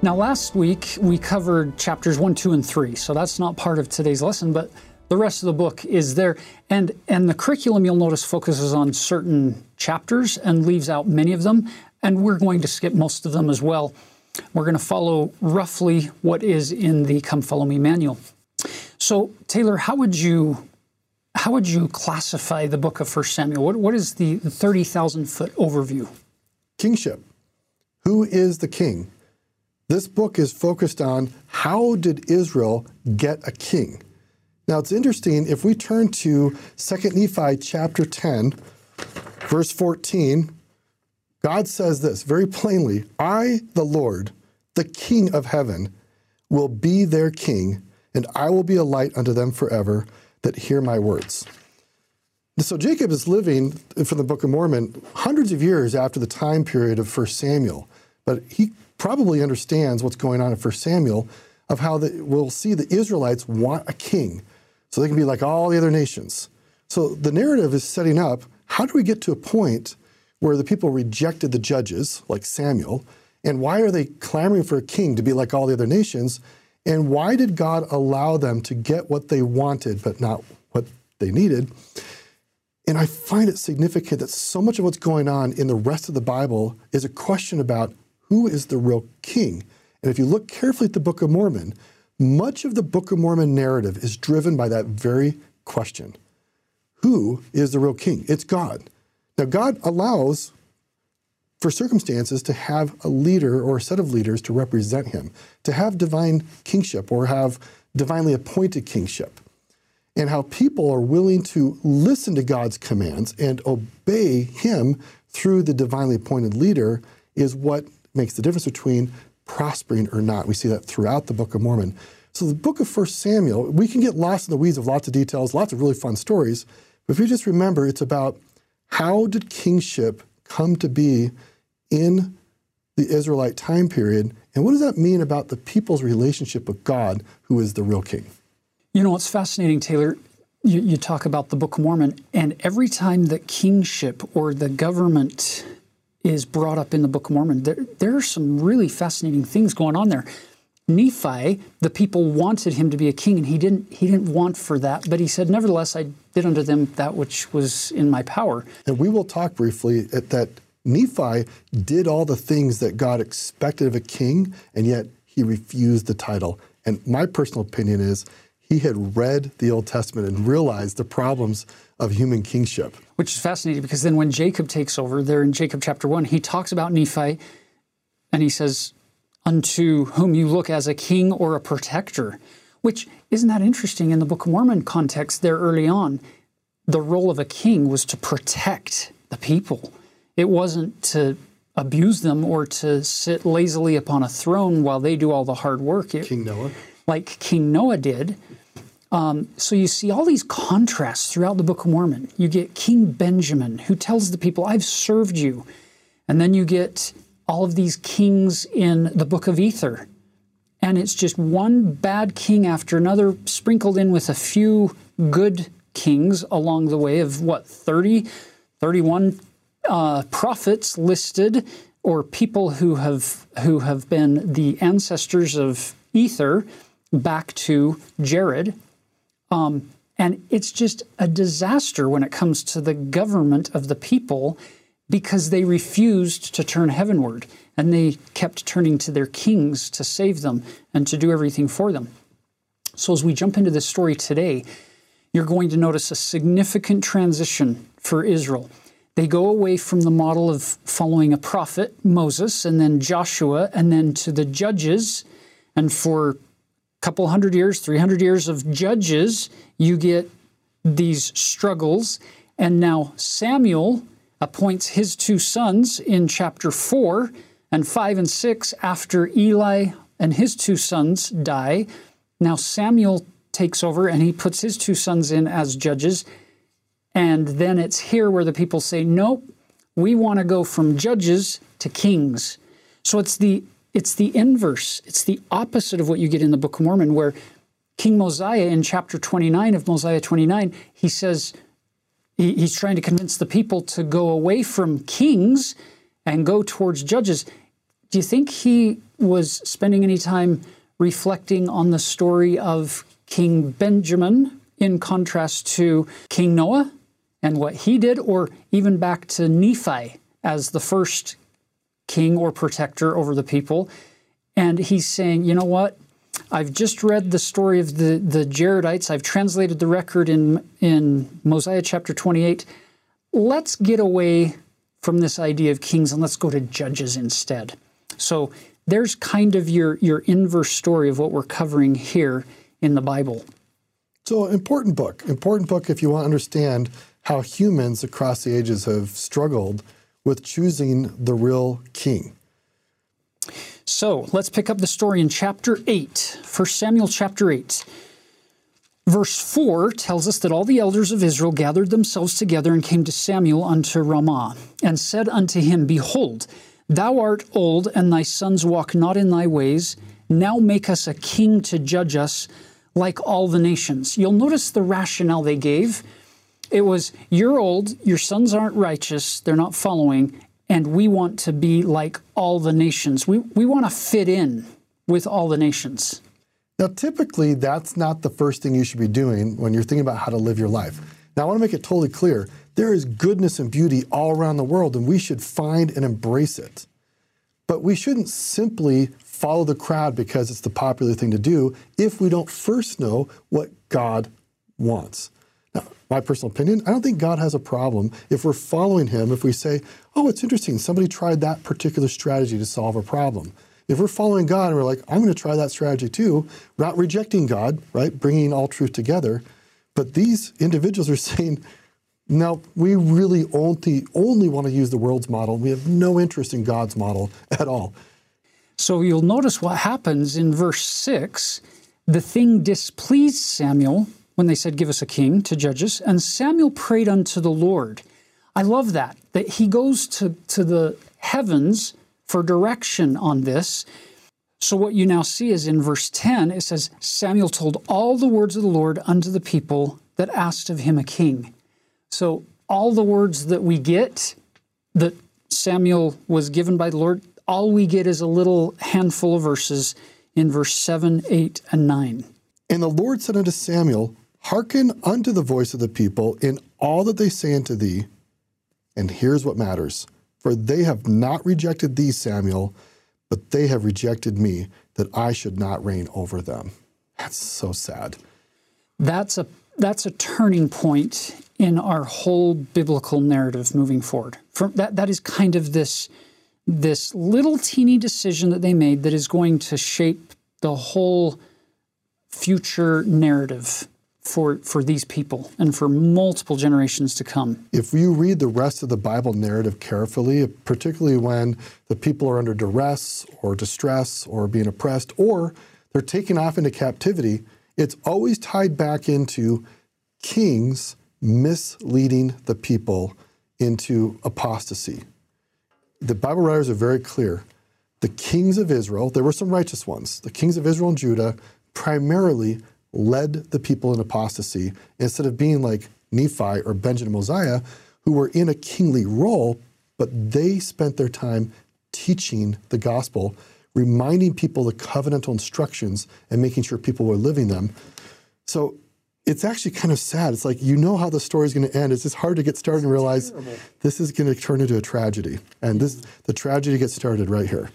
Now, last week we covered chapters 1, 2, and 3, so that's not part of today's lesson, but the rest of the book is there. And, and the curriculum, you'll notice, focuses on certain chapters and leaves out many of them, and we're going to skip most of them as well. We're going to follow roughly what is in the Come Follow Me manual. So, Taylor, how would you how would you classify the book of 1 Samuel? What, what is the 30,000 foot overview? Kingship. Who is the king? This book is focused on how did Israel get a king? Now it's interesting, if we turn to 2 Nephi chapter 10, verse 14, God says this very plainly I, the Lord, the King of heaven, will be their king, and I will be a light unto them forever that hear my words. So Jacob is living from the Book of Mormon hundreds of years after the time period of 1 Samuel, but he probably understands what's going on in 1 Samuel of how the, we'll see the Israelites want a king so they can be like all the other nations. So the narrative is setting up how do we get to a point where the people rejected the judges, like Samuel, and why are they clamoring for a king to be like all the other nations? And why did God allow them to get what they wanted, but not what they needed? And I find it significant that so much of what's going on in the rest of the Bible is a question about who is the real king. And if you look carefully at the Book of Mormon, much of the Book of Mormon narrative is driven by that very question Who is the real king? It's God. Now, God allows for circumstances to have a leader or a set of leaders to represent him, to have divine kingship or have divinely appointed kingship and how people are willing to listen to God's commands and obey Him through the divinely appointed leader is what makes the difference between prospering or not. We see that throughout the Book of Mormon. So, the book of 1 Samuel, we can get lost in the weeds of lots of details, lots of really fun stories. But if you just remember, it's about how did kingship come to be in the Israelite time period, and what does that mean about the people's relationship with God, who is the real king? You know, what's fascinating, Taylor. You, you, talk about the Book of Mormon, and every time that kingship or the government is brought up in the Book of Mormon, there, there are some really fascinating things going on there. Nephi, the people wanted him to be a king, and he didn't. He didn't want for that, but he said, "Nevertheless, I did unto them that which was in my power." And we will talk briefly at that Nephi did all the things that God expected of a king, and yet he refused the title. And my personal opinion is he had read the Old Testament and realized the problems of human kingship. Which is fascinating because then when Jacob takes over, there in Jacob chapter 1, he talks about Nephi and he says, Unto whom you look as a king or a protector. Which isn't that interesting in the Book of Mormon context there early on? The role of a king was to protect the people, it wasn't to abuse them or to sit lazily upon a throne while they do all the hard work. It, king Noah. Like King Noah did. Um, so you see all these contrasts throughout the Book of Mormon. You get King Benjamin, who tells the people, I've served you. And then you get all of these kings in the Book of Ether. And it's just one bad king after another, sprinkled in with a few good kings along the way of what, 30, 31 uh, prophets listed, or people who have, who have been the ancestors of Ether back to Jared um, and it's just a disaster when it comes to the government of the people because they refused to turn heavenward and they kept turning to their kings to save them and to do everything for them. So, as we jump into this story today, you're going to notice a significant transition for Israel. They go away from the model of following a prophet, Moses, and then Joshua, and then to the judges. And for couple hundred years, 300 years of judges, you get these struggles. And now Samuel appoints his two sons in chapter 4 and 5 and 6 after Eli and his two sons die. Now Samuel takes over and he puts his two sons in as judges. And then it's here where the people say, nope, we want to go from judges to kings. So it's the it's the inverse. It's the opposite of what you get in the Book of Mormon, where King Mosiah in chapter 29 of Mosiah 29, he says he, he's trying to convince the people to go away from kings and go towards judges. Do you think he was spending any time reflecting on the story of King Benjamin in contrast to King Noah and what he did, or even back to Nephi as the first king or protector over the people? And he's saying, you know what? I've just read the story of the, the Jaredites. I've translated the record in, in Mosiah chapter 28. Let's get away from this idea of kings and let's go to judges instead. So there's kind of your, your inverse story of what we're covering here in the Bible. So, important book. Important book if you want to understand how humans across the ages have struggled with choosing the real king. So, let's pick up the story in chapter 8, 1 Samuel chapter 8. Verse 4 tells us that all the elders of Israel gathered themselves together and came to Samuel unto Ramah, and said unto him, Behold, thou art old, and thy sons walk not in thy ways. Now make us a king to judge us like all the nations. You'll notice the rationale they gave. It was, You're old, your sons aren't righteous, they're not following, and we want to be like all the nations. We, we want to fit in with all the nations. Now, typically, that's not the first thing you should be doing when you're thinking about how to live your life. Now, I want to make it totally clear there is goodness and beauty all around the world, and we should find and embrace it. But we shouldn't simply follow the crowd because it's the popular thing to do if we don't first know what God wants. Now, my personal opinion, I don't think God has a problem if we're following Him, if we say, oh, it's interesting, somebody tried that particular strategy to solve a problem. If we're following God and we're like, I'm going to try that strategy too, we're not rejecting God, right? Bringing all truth together. But these individuals are saying, no, we really only, only want to use the world's model. We have no interest in God's model at all. So you'll notice what happens in verse 6. The thing displeased Samuel when they said, Give us a king to judge us. And Samuel prayed unto the Lord. I love that, that he goes to, to the heavens for direction on this. So, what you now see is in verse 10, it says, Samuel told all the words of the Lord unto the people that asked of him a king. So, all the words that we get that Samuel was given by the Lord, all we get is a little handful of verses in verse 7, 8, and 9. And the Lord said unto Samuel, Hearken unto the voice of the people in all that they say unto thee. And here's what matters for they have not rejected thee, Samuel, but they have rejected me, that I should not reign over them. That's so sad. That's a that's a turning point in our whole biblical narrative moving forward. For that that is kind of this this little teeny decision that they made that is going to shape the whole future narrative for, for these people and for multiple generations to come. If you read the rest of the Bible narrative carefully, particularly when the people are under duress or distress or being oppressed or they're taken off into captivity, it's always tied back into kings misleading the people into apostasy. The Bible writers are very clear. The kings of Israel, there were some righteous ones, the kings of Israel and Judah primarily led the people in apostasy instead of being like Nephi or Benjamin Mosiah, who were in a kingly role, but they spent their time teaching the gospel, reminding people the covenantal instructions and making sure people were living them. So it's actually kind of sad. It's like you know how the story is going to end. It's just hard to get started and realize this is going to turn into a tragedy. And this the tragedy gets started right here.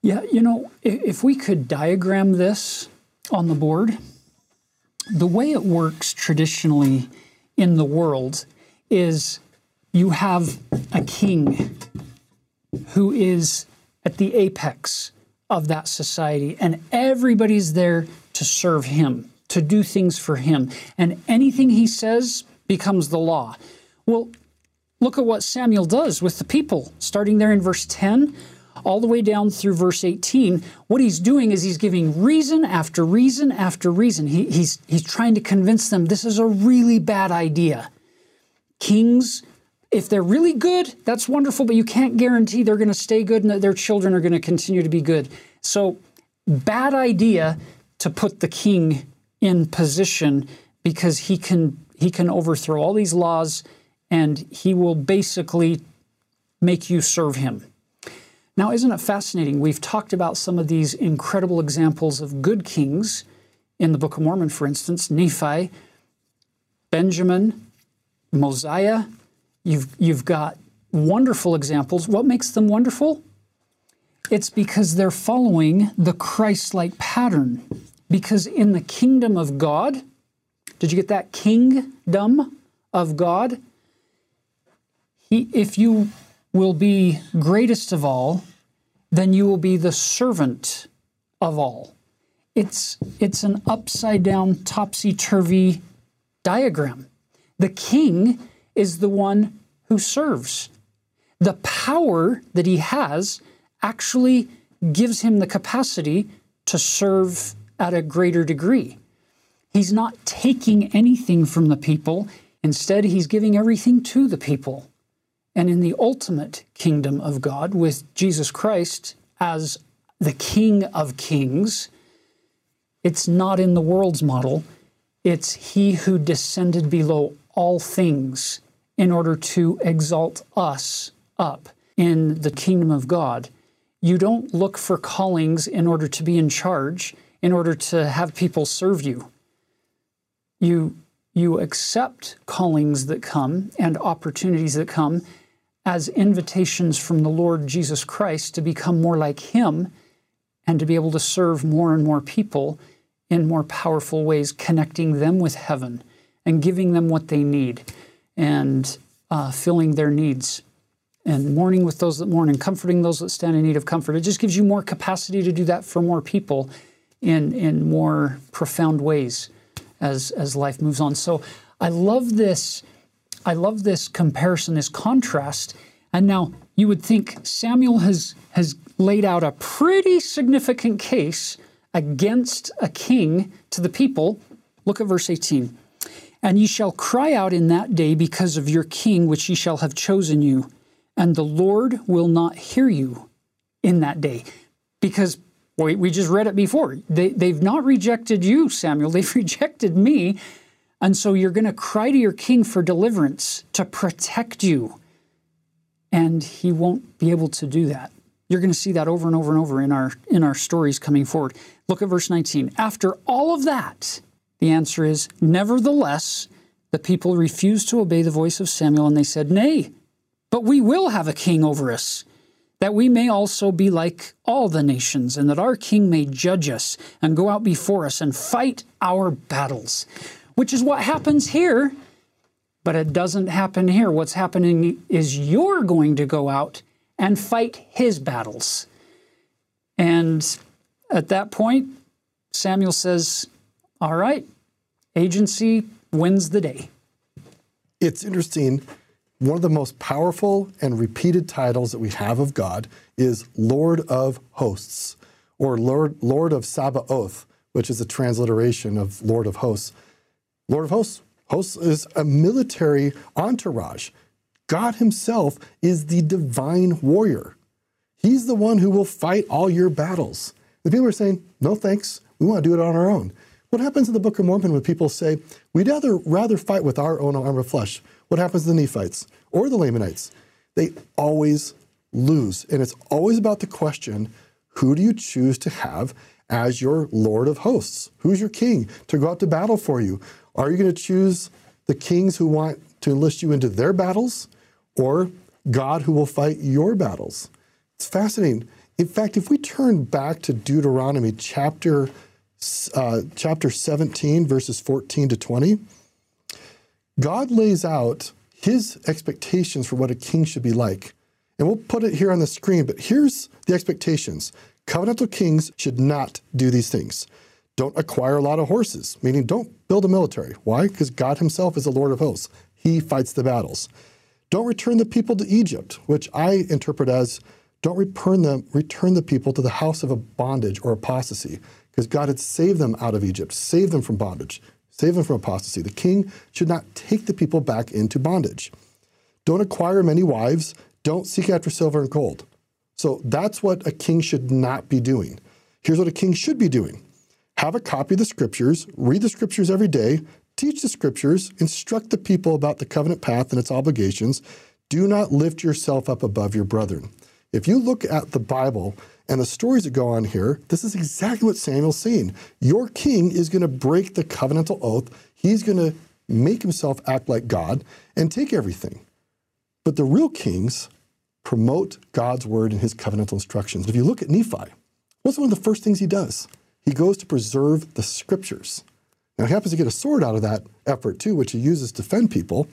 Yeah, you know, if we could diagram this on the board, the way it works traditionally in the world is you have a king who is at the apex of that society, and everybody's there to serve him, to do things for him. And anything he says becomes the law. Well, look at what Samuel does with the people, starting there in verse 10. All the way down through verse 18, what he's doing is he's giving reason after reason after reason. He, he's, he's trying to convince them this is a really bad idea. Kings, if they're really good, that's wonderful, but you can't guarantee they're going to stay good and that their children are going to continue to be good. So, bad idea to put the king in position because he can he can overthrow all these laws and he will basically make you serve him. Now, isn't it fascinating? We've talked about some of these incredible examples of good kings in the Book of Mormon, for instance, Nephi, Benjamin, Mosiah. You've, you've got wonderful examples. What makes them wonderful? It's because they're following the Christ like pattern. Because in the kingdom of God, did you get that? Kingdom of God. He, if you will be greatest of all, then you will be the servant of all. It's, it's an upside down, topsy turvy diagram. The king is the one who serves. The power that he has actually gives him the capacity to serve at a greater degree. He's not taking anything from the people, instead, he's giving everything to the people. And in the ultimate kingdom of God, with Jesus Christ as the King of Kings, it's not in the world's model. It's He who descended below all things in order to exalt us up in the kingdom of God. You don't look for callings in order to be in charge, in order to have people serve you. You, you accept callings that come and opportunities that come as invitations from the Lord Jesus Christ to become more like Him and to be able to serve more and more people in more powerful ways, connecting them with heaven and giving them what they need and uh, filling their needs and mourning with those that mourn and comforting those that stand in need of comfort. It just gives you more capacity to do that for more people in, in more profound ways as, as life moves on. So I love this I love this comparison, this contrast. And now you would think Samuel has, has laid out a pretty significant case against a king to the people. Look at verse 18. And ye shall cry out in that day because of your king, which ye shall have chosen you, and the Lord will not hear you in that day. Because we, we just read it before. They, they've not rejected you, Samuel, they've rejected me. And so you're going to cry to your king for deliverance to protect you. And he won't be able to do that. You're going to see that over and over and over in our in our stories coming forward. Look at verse 19. After all of that, the answer is nevertheless the people refused to obey the voice of Samuel and they said, "Nay, but we will have a king over us." that we may also be like all the nations, and that our king may judge us and go out before us and fight our battles which is what happens here. But it doesn't happen here. What's happening is you're going to go out and fight his battles. And at that point, Samuel says, All right, agency wins the day. It's interesting. One of the most powerful and repeated titles that we have of God is Lord of Hosts, or Lord, Lord of Sabaoth, which is a transliteration of Lord of Hosts. Lord of Hosts. Hosts is a military entourage. God Himself is the divine warrior. He's the one who will fight all your battles. The people are saying, no thanks, we want to do it on our own. What happens in the Book of Mormon when people say, we'd rather, rather fight with our own arm of flesh? What happens to the Nephites or the Lamanites? They always lose. And it's always about the question who do you choose to have as your Lord of hosts? Who's your king to go out to battle for you? Are you going to choose the kings who want to enlist you into their battles or God who will fight your battles? It's fascinating. In fact, if we turn back to Deuteronomy chapter, uh, chapter 17, verses 14 to 20, God lays out his expectations for what a king should be like. And we'll put it here on the screen, but here's the expectations. Covenantal kings should not do these things. Don't acquire a lot of horses, meaning don't build a military. Why? Because God Himself is the Lord of hosts. He fights the battles. Don't return the people to Egypt, which I interpret as don't return them, return the people to the house of a bondage or apostasy, because God had saved them out of Egypt, saved them from bondage, saved them from apostasy. The king should not take the people back into bondage. Don't acquire many wives. Don't seek after silver and gold. So that's what a king should not be doing. Here's what a king should be doing have a copy of the scriptures, read the scriptures every day, teach the scriptures, instruct the people about the covenant path and its obligations. Do not lift yourself up above your brethren. If you look at the Bible and the stories that go on here, this is exactly what Samuel's saying. Your king is going to break the covenantal oath. He's going to make himself act like God and take everything. But the real kings promote God's word and his covenantal instructions. If you look at Nephi, what's one of the first things he does? He goes to preserve the scriptures. Now, he happens to get a sword out of that effort too, which he uses to defend people.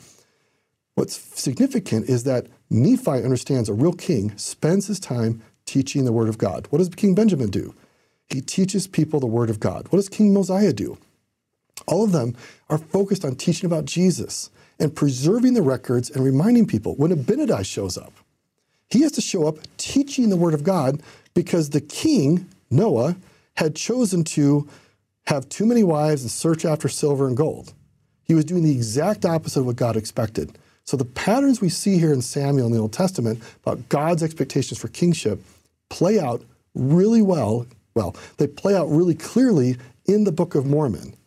What's significant is that Nephi understands a real king spends his time teaching the word of God. What does King Benjamin do? He teaches people the word of God. What does King Mosiah do? All of them are focused on teaching about Jesus and preserving the records and reminding people when Abinadi shows up. He has to show up teaching the word of God because the king, Noah, had chosen to have too many wives and search after silver and gold. He was doing the exact opposite of what God expected. So the patterns we see here in Samuel in the Old Testament about God's expectations for kingship play out really well. Well, they play out really clearly in the Book of Mormon.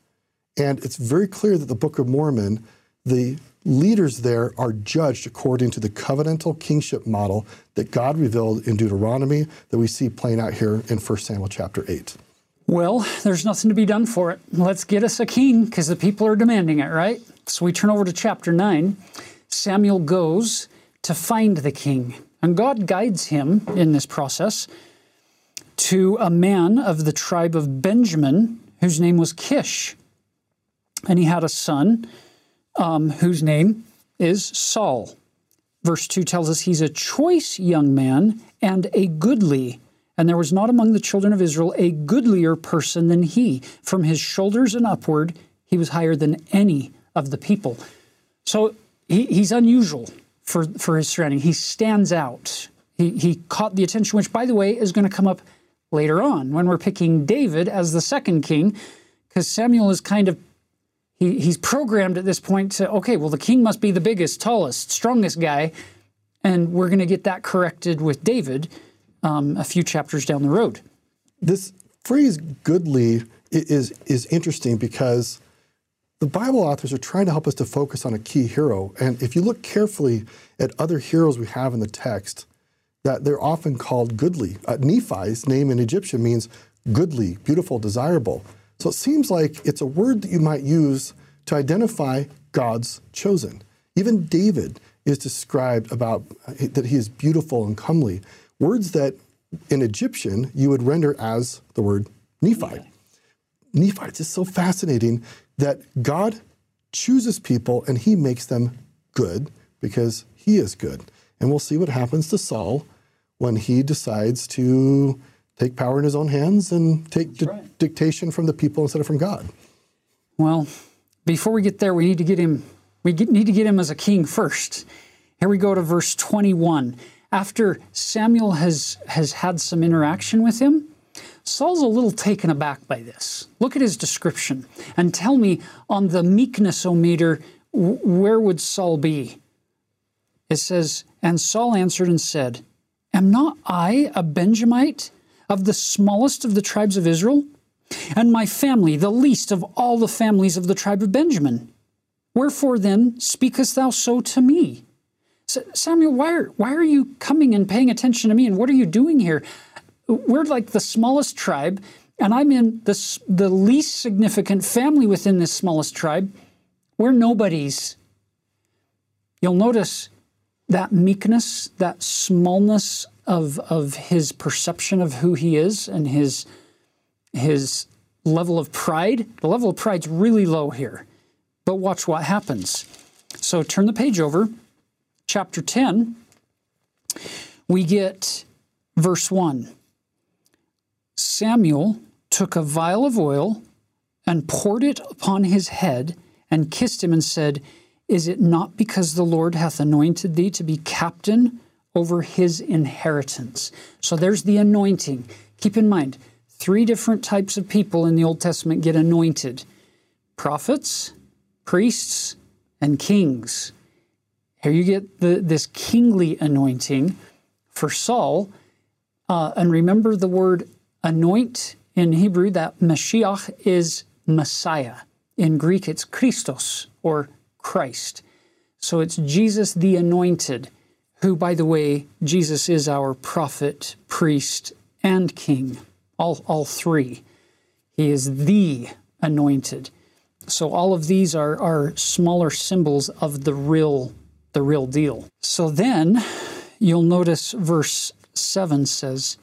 And it's very clear that the Book of Mormon, the leaders there are judged according to the covenantal kingship model that God revealed in Deuteronomy that we see playing out here in 1 Samuel chapter 8. Well, there's nothing to be done for it. Let's get us a king because the people are demanding it, right? So we turn over to chapter 9. Samuel goes to find the king, and God guides him in this process to a man of the tribe of Benjamin whose name was Kish. And he had a son um, whose name is Saul. Verse 2 tells us he's a choice young man and a goodly. And there was not among the children of Israel a goodlier person than he. From his shoulders and upward, he was higher than any of the people. So he, he's unusual for, for his surrounding. He stands out. He, he caught the attention, which, by the way, is going to come up later on when we're picking David as the second king, because Samuel is kind of he, he's programmed at this point to okay, well, the king must be the biggest, tallest, strongest guy, and we're going to get that corrected with David um, a few chapters down the road. This phrase "goodly" is is interesting because the Bible authors are trying to help us to focus on a key hero, and if you look carefully at other heroes we have in the text, that they're often called goodly. Uh, Nephi's name in Egyptian means goodly, beautiful, desirable. So it seems like it's a word that you might use to identify God's chosen. Even David is described about uh, that he is beautiful and comely. Words that in Egyptian you would render as the word Nephi. Nephi, it's just so fascinating that God chooses people and he makes them good because he is good. And we'll see what happens to Saul when he decides to take power in his own hands and take di- right. dictation from the people instead of from God. Well, before we get there, we need to get him. We get, need to get him as a king first. Here we go to verse 21. After Samuel has has had some interaction with him, Saul's a little taken aback by this. Look at his description and tell me on the meekness o meter, where would Saul be? It says, and Saul answered and said, Am not I a Benjamite? of the smallest of the tribes of Israel, and my family the least of all the families of the tribe of Benjamin. Wherefore then speakest thou so to me? Samuel, why are, why are you coming and paying attention to me, and what are you doing here? We're like the smallest tribe, and I'm in the, the least significant family within this smallest tribe. We're nobodies. You'll notice that meekness, that smallness of of his perception of who he is and his his level of pride. The level of pride's really low here. But watch what happens. So turn the page over, chapter 10. We get verse 1. Samuel took a vial of oil and poured it upon his head and kissed him and said, Is it not because the Lord hath anointed thee to be captain over his inheritance. So there's the anointing. Keep in mind, three different types of people in the Old Testament get anointed prophets, priests, and kings. Here you get the, this kingly anointing for Saul. Uh, and remember the word anoint in Hebrew, that Mashiach is Messiah. In Greek, it's Christos or Christ. So it's Jesus the anointed, who, by the way, Jesus is our prophet, priest, and king, all, all three. He is the anointed. So all of these are, are smaller symbols of the real, the real deal. So then you'll notice verse 7 says,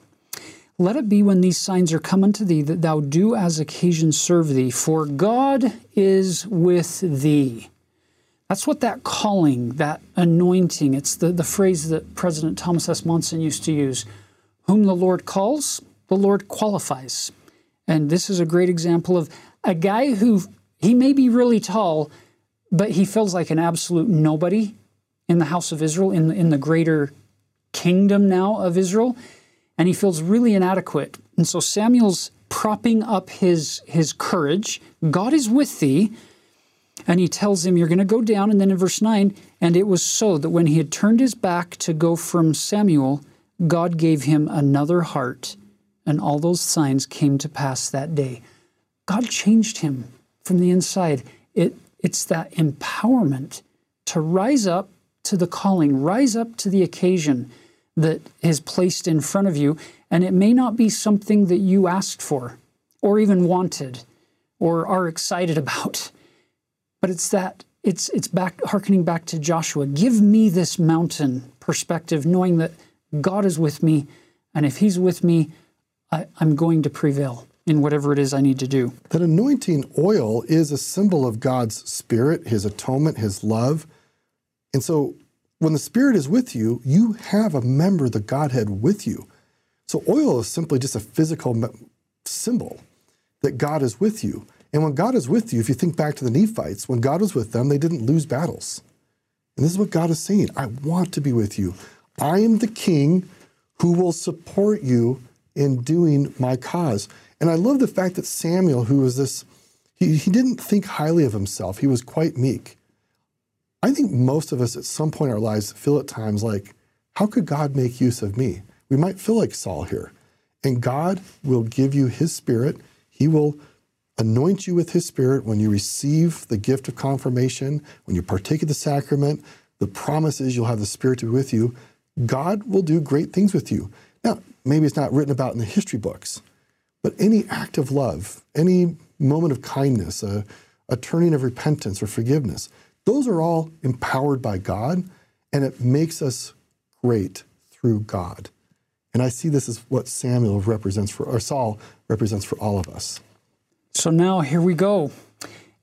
Let it be when these signs are come unto thee that thou do as occasion serve thee, for God is with thee. That's what that calling, that anointing, it's the, the phrase that President Thomas S. Monson used to use. Whom the Lord calls, the Lord qualifies. And this is a great example of a guy who he may be really tall, but he feels like an absolute nobody in the house of Israel, in in the greater kingdom now of Israel, and he feels really inadequate. And so Samuel's propping up his, his courage. God is with thee. And he tells him, You're going to go down. And then in verse 9, and it was so that when he had turned his back to go from Samuel, God gave him another heart. And all those signs came to pass that day. God changed him from the inside. It, it's that empowerment to rise up to the calling, rise up to the occasion that is placed in front of you. And it may not be something that you asked for or even wanted or are excited about, but it's that it's it's back harkening back to Joshua. Give me this mountain perspective, knowing that God is with me, and if He's with me, I, I'm going to prevail in whatever it is I need to do. That anointing oil is a symbol of God's Spirit, His atonement, His love. And so when the Spirit is with you, you have a member of the Godhead with you. So oil is simply just a physical symbol that God is with you. And when God is with you, if you think back to the Nephites, when God was with them, they didn't lose battles. And this is what God is saying I want to be with you. I am the king who will support you in doing my cause. And I love the fact that Samuel, who was this, he, he didn't think highly of himself, he was quite meek. I think most of us at some point in our lives feel at times like, how could God make use of me? We might feel like Saul here. And God will give you his spirit. He will anoint you with his spirit when you receive the gift of confirmation, when you partake of the sacrament. The promise is you'll have the spirit to be with you. God will do great things with you. Now, maybe it's not written about in the history books, but any act of love, any moment of kindness, a, a turning of repentance or forgiveness, those are all empowered by God, and it makes us great through God. And I see this as what Samuel represents for, or Saul represents for all of us. So now here we go.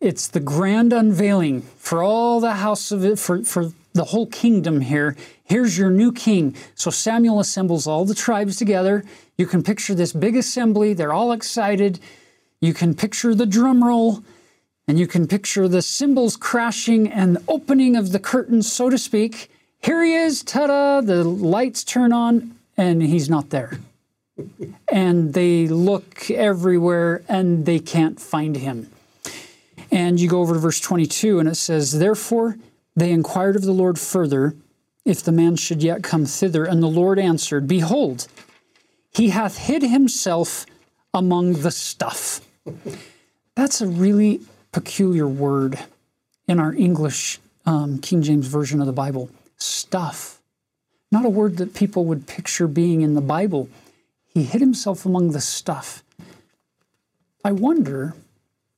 It's the grand unveiling for all the house of it, for, for the whole kingdom here. Here's your new king. So Samuel assembles all the tribes together. You can picture this big assembly. They're all excited. You can picture the drum roll. And you can picture the cymbals crashing and the opening of the curtain, so to speak. Here he is, ta da! The lights turn on, and he's not there. and they look everywhere and they can't find him. And you go over to verse 22, and it says, Therefore they inquired of the Lord further if the man should yet come thither. And the Lord answered, Behold, he hath hid himself among the stuff. That's a really peculiar word in our English um, King James Version of the Bible stuff. Not a word that people would picture being in the Bible. He hid himself among the stuff. I wonder,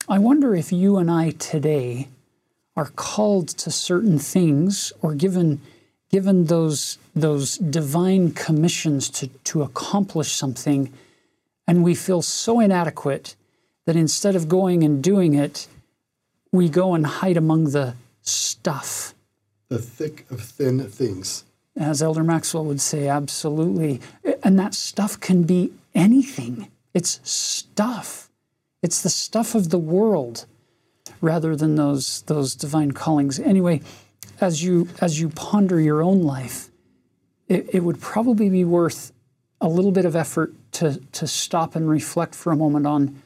I wonder if you and I today are called to certain things or given given those those divine commissions to, to accomplish something and we feel so inadequate that instead of going and doing it, we go and hide among the stuff. The thick of thin things. As Elder Maxwell would say, absolutely. And that stuff can be anything. It's stuff. It's the stuff of the world rather than those those divine callings. Anyway, as you as you ponder your own life, it, it would probably be worth a little bit of effort to, to stop and reflect for a moment on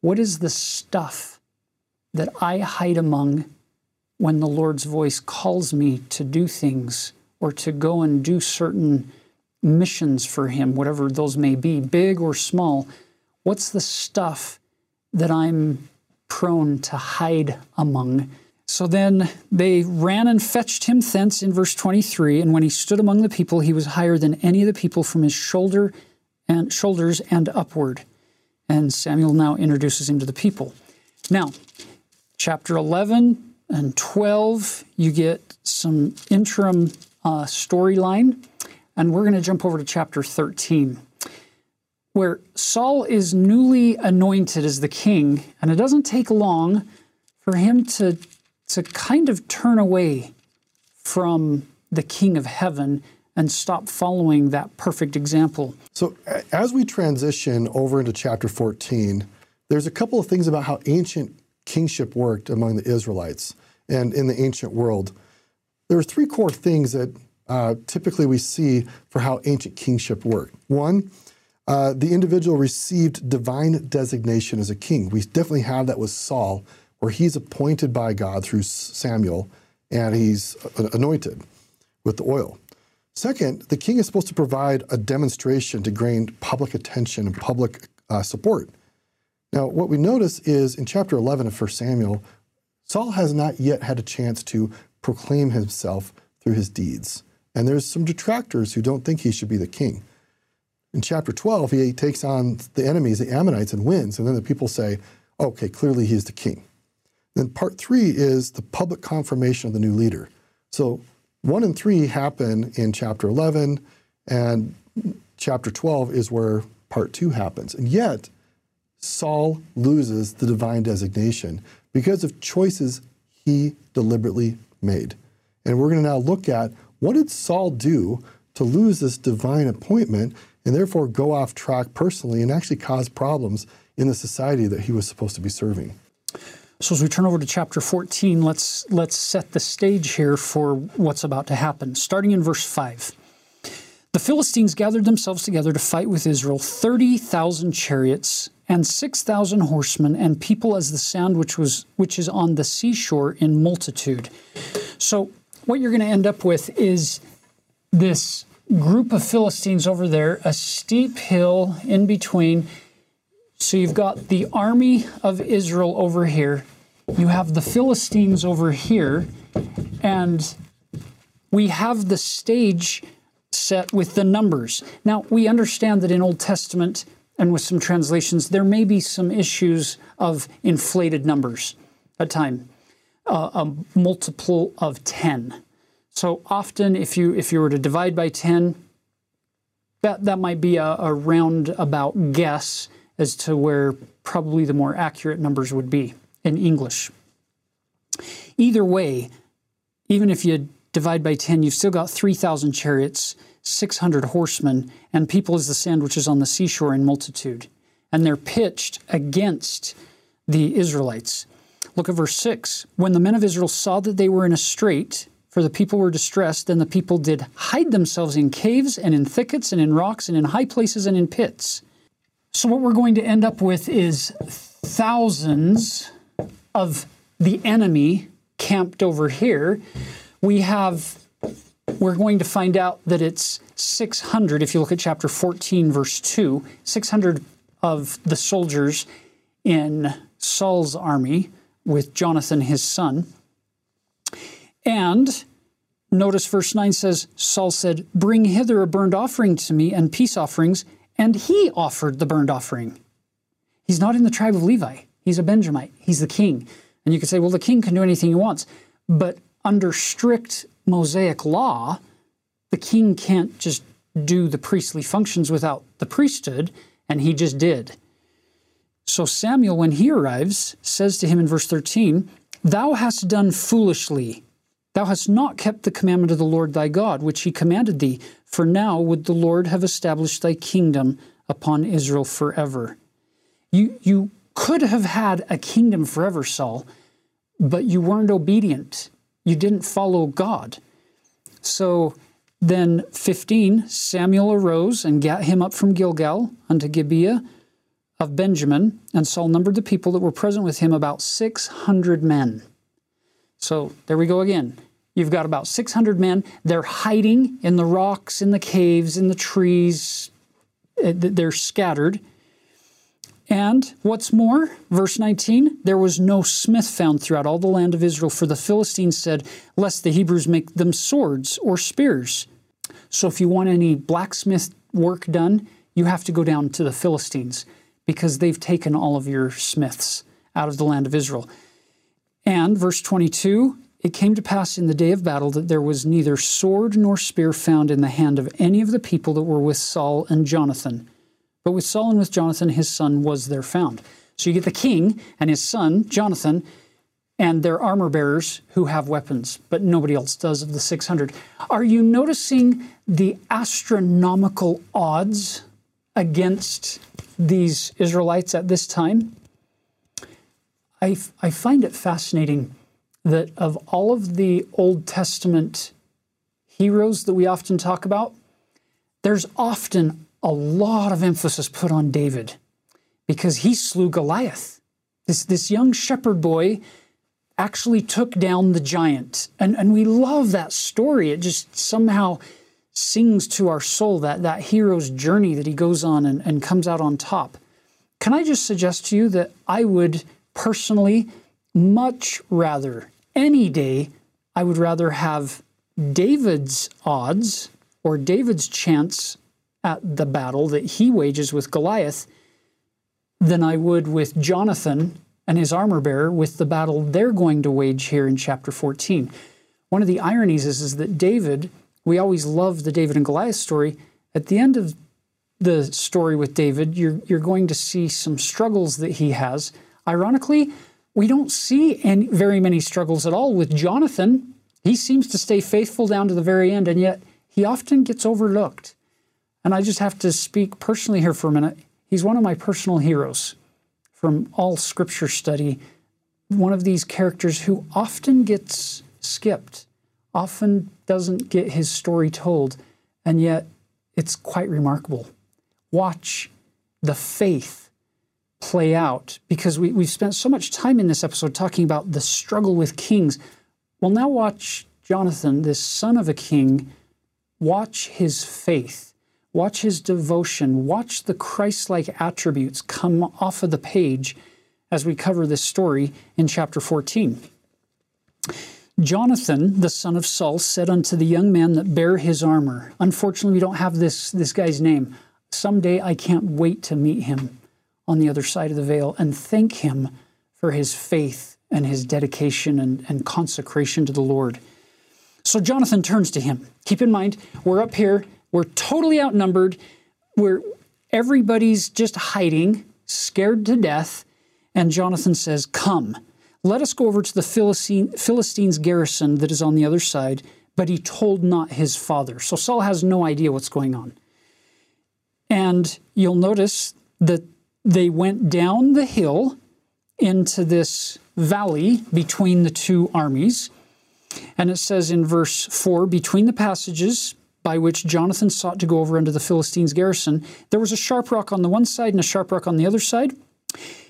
what is the stuff that I hide among when the Lord's voice calls me to do things or to go and do certain missions for Him, whatever those may be, big or small. What's the stuff that I'm prone to hide among? So then they ran and fetched him thence in verse 23. And when he stood among the people, he was higher than any of the people from his shoulder and shoulders and upward. And Samuel now introduces him to the people. Now, chapter 11 and 12, you get some interim uh, storyline. And we're going to jump over to chapter 13, where Saul is newly anointed as the king. And it doesn't take long for him to, to kind of turn away from the king of heaven and stop following that perfect example. So, as we transition over into chapter 14, there's a couple of things about how ancient kingship worked among the Israelites and in the ancient world. There are three core things that uh, typically we see for how ancient kingship worked. One, uh, the individual received divine designation as a king. We definitely have that with Saul, where he's appointed by God through Samuel and he's anointed with the oil. Second, the king is supposed to provide a demonstration to gain public attention and public uh, support. Now, what we notice is in chapter 11 of 1 Samuel, Saul has not yet had a chance to proclaim himself through his deeds. And there's some detractors who don't think he should be the king. In chapter 12, he takes on the enemies, the Ammonites, and wins. And then the people say, okay, clearly he's the king. Then part three is the public confirmation of the new leader. So one and three happen in chapter 11, and chapter 12 is where part two happens. And yet, Saul loses the divine designation because of choices he deliberately made. And we're going to now look at what did Saul do to lose this divine appointment and therefore go off track personally and actually cause problems in the society that he was supposed to be serving. So as we turn over to chapter 14, let's let's set the stage here for what's about to happen. Starting in verse 5. The Philistines gathered themselves together to fight with Israel, 30,000 chariots and 6,000 horsemen and people as the sand which was which is on the seashore in multitude. So what you're going to end up with is this group of Philistines over there, a steep hill in between. So you've got the army of Israel over here, you have the Philistines over here, and we have the stage set with the numbers. Now, we understand that in Old Testament and with some translations, there may be some issues of inflated numbers at time, uh, a multiple of 10. So often, if you if you were to divide by 10, that, that might be a, a roundabout guess as to where probably the more accurate numbers would be in English. Either way, even if you divide by 10, you've still got 3,000 chariots, 600 horsemen, and people as the sand which is on the seashore in multitude. And they're pitched against the Israelites. Look at verse 6. When the men of Israel saw that they were in a strait, for the people were distressed, then the people did hide themselves in caves and in thickets and in rocks and in high places and in pits. So, what we're going to end up with is thousands of the enemy camped over here. We have, we're going to find out that it's 600, if you look at chapter 14, verse 2, 600 of the soldiers in Saul's army with Jonathan, his son. And notice verse 9 says, Saul said, Bring hither a burnt offering to me and peace offerings. And he offered the burnt offering. He's not in the tribe of Levi. He's a Benjamite. He's the king. And you could say, well, the king can do anything he wants. But under strict Mosaic law, the king can't just do the priestly functions without the priesthood, and he just did. So Samuel, when he arrives, says to him in verse 13, Thou hast done foolishly. Thou hast not kept the commandment of the Lord thy God, which he commanded thee. For now would the Lord have established thy kingdom upon Israel forever. You, you could have had a kingdom forever, Saul, but you weren't obedient. You didn't follow God. So Then 15, Samuel arose and gat him up from Gilgal unto Gibeah of Benjamin, and Saul numbered the people that were present with him about 600 men. So there we go again. You've got about 600 men. They're hiding in the rocks, in the caves, in the trees. Uh, they're scattered. And what's more, verse 19, there was no smith found throughout all the land of Israel, for the Philistines said, Lest the Hebrews make them swords or spears. So if you want any blacksmith work done, you have to go down to the Philistines because they've taken all of your smiths out of the land of Israel. And verse 22 it came to pass in the day of battle that there was neither sword nor spear found in the hand of any of the people that were with Saul and Jonathan. But with Saul and with Jonathan, his son, was there found. So you get the king and his son, Jonathan, and their armor bearers who have weapons, but nobody else does of the 600. Are you noticing the astronomical odds against these Israelites at this time? I, I find it fascinating that of all of the Old Testament heroes that we often talk about, there's often a lot of emphasis put on David because he slew Goliath. This, this young shepherd boy actually took down the giant. And, and we love that story. It just somehow sings to our soul that, that hero's journey that he goes on and, and comes out on top. Can I just suggest to you that I would personally much rather, any day, I would rather have David's odds or David's chance at the battle that he wages with Goliath than I would with Jonathan and his armor bearer with the battle they're going to wage here in chapter 14. One of the ironies is, is that David, we always love the David and Goliath story. At the end of the story with David, you're, you're going to see some struggles that he has. Ironically, we don't see any, very many struggles at all with Jonathan. He seems to stay faithful down to the very end, and yet he often gets overlooked. And I just have to speak personally here for a minute. He's one of my personal heroes from all scripture study, one of these characters who often gets skipped, often doesn't get his story told, and yet it's quite remarkable. Watch the faith play out because we, we've spent so much time in this episode talking about the struggle with kings. Well, now watch Jonathan, this son of a king, watch his faith Watch his devotion. Watch the Christ like attributes come off of the page as we cover this story in chapter 14. Jonathan, the son of Saul, said unto the young man that bare his armor, Unfortunately, we don't have this, this guy's name. Someday I can't wait to meet him on the other side of the veil and thank him for his faith and his dedication and, and consecration to the Lord. So Jonathan turns to him. Keep in mind, we're up here we're totally outnumbered. We're everybody's just hiding, scared to death. And Jonathan says, Come, let us go over to the Philistine, Philistines' garrison that is on the other side. But he told not his father. So Saul has no idea what's going on. And you'll notice that they went down the hill into this valley between the two armies. And it says in verse 4 between the passages by which Jonathan sought to go over unto the Philistines' garrison, there was a sharp rock on the one side and a sharp rock on the other side.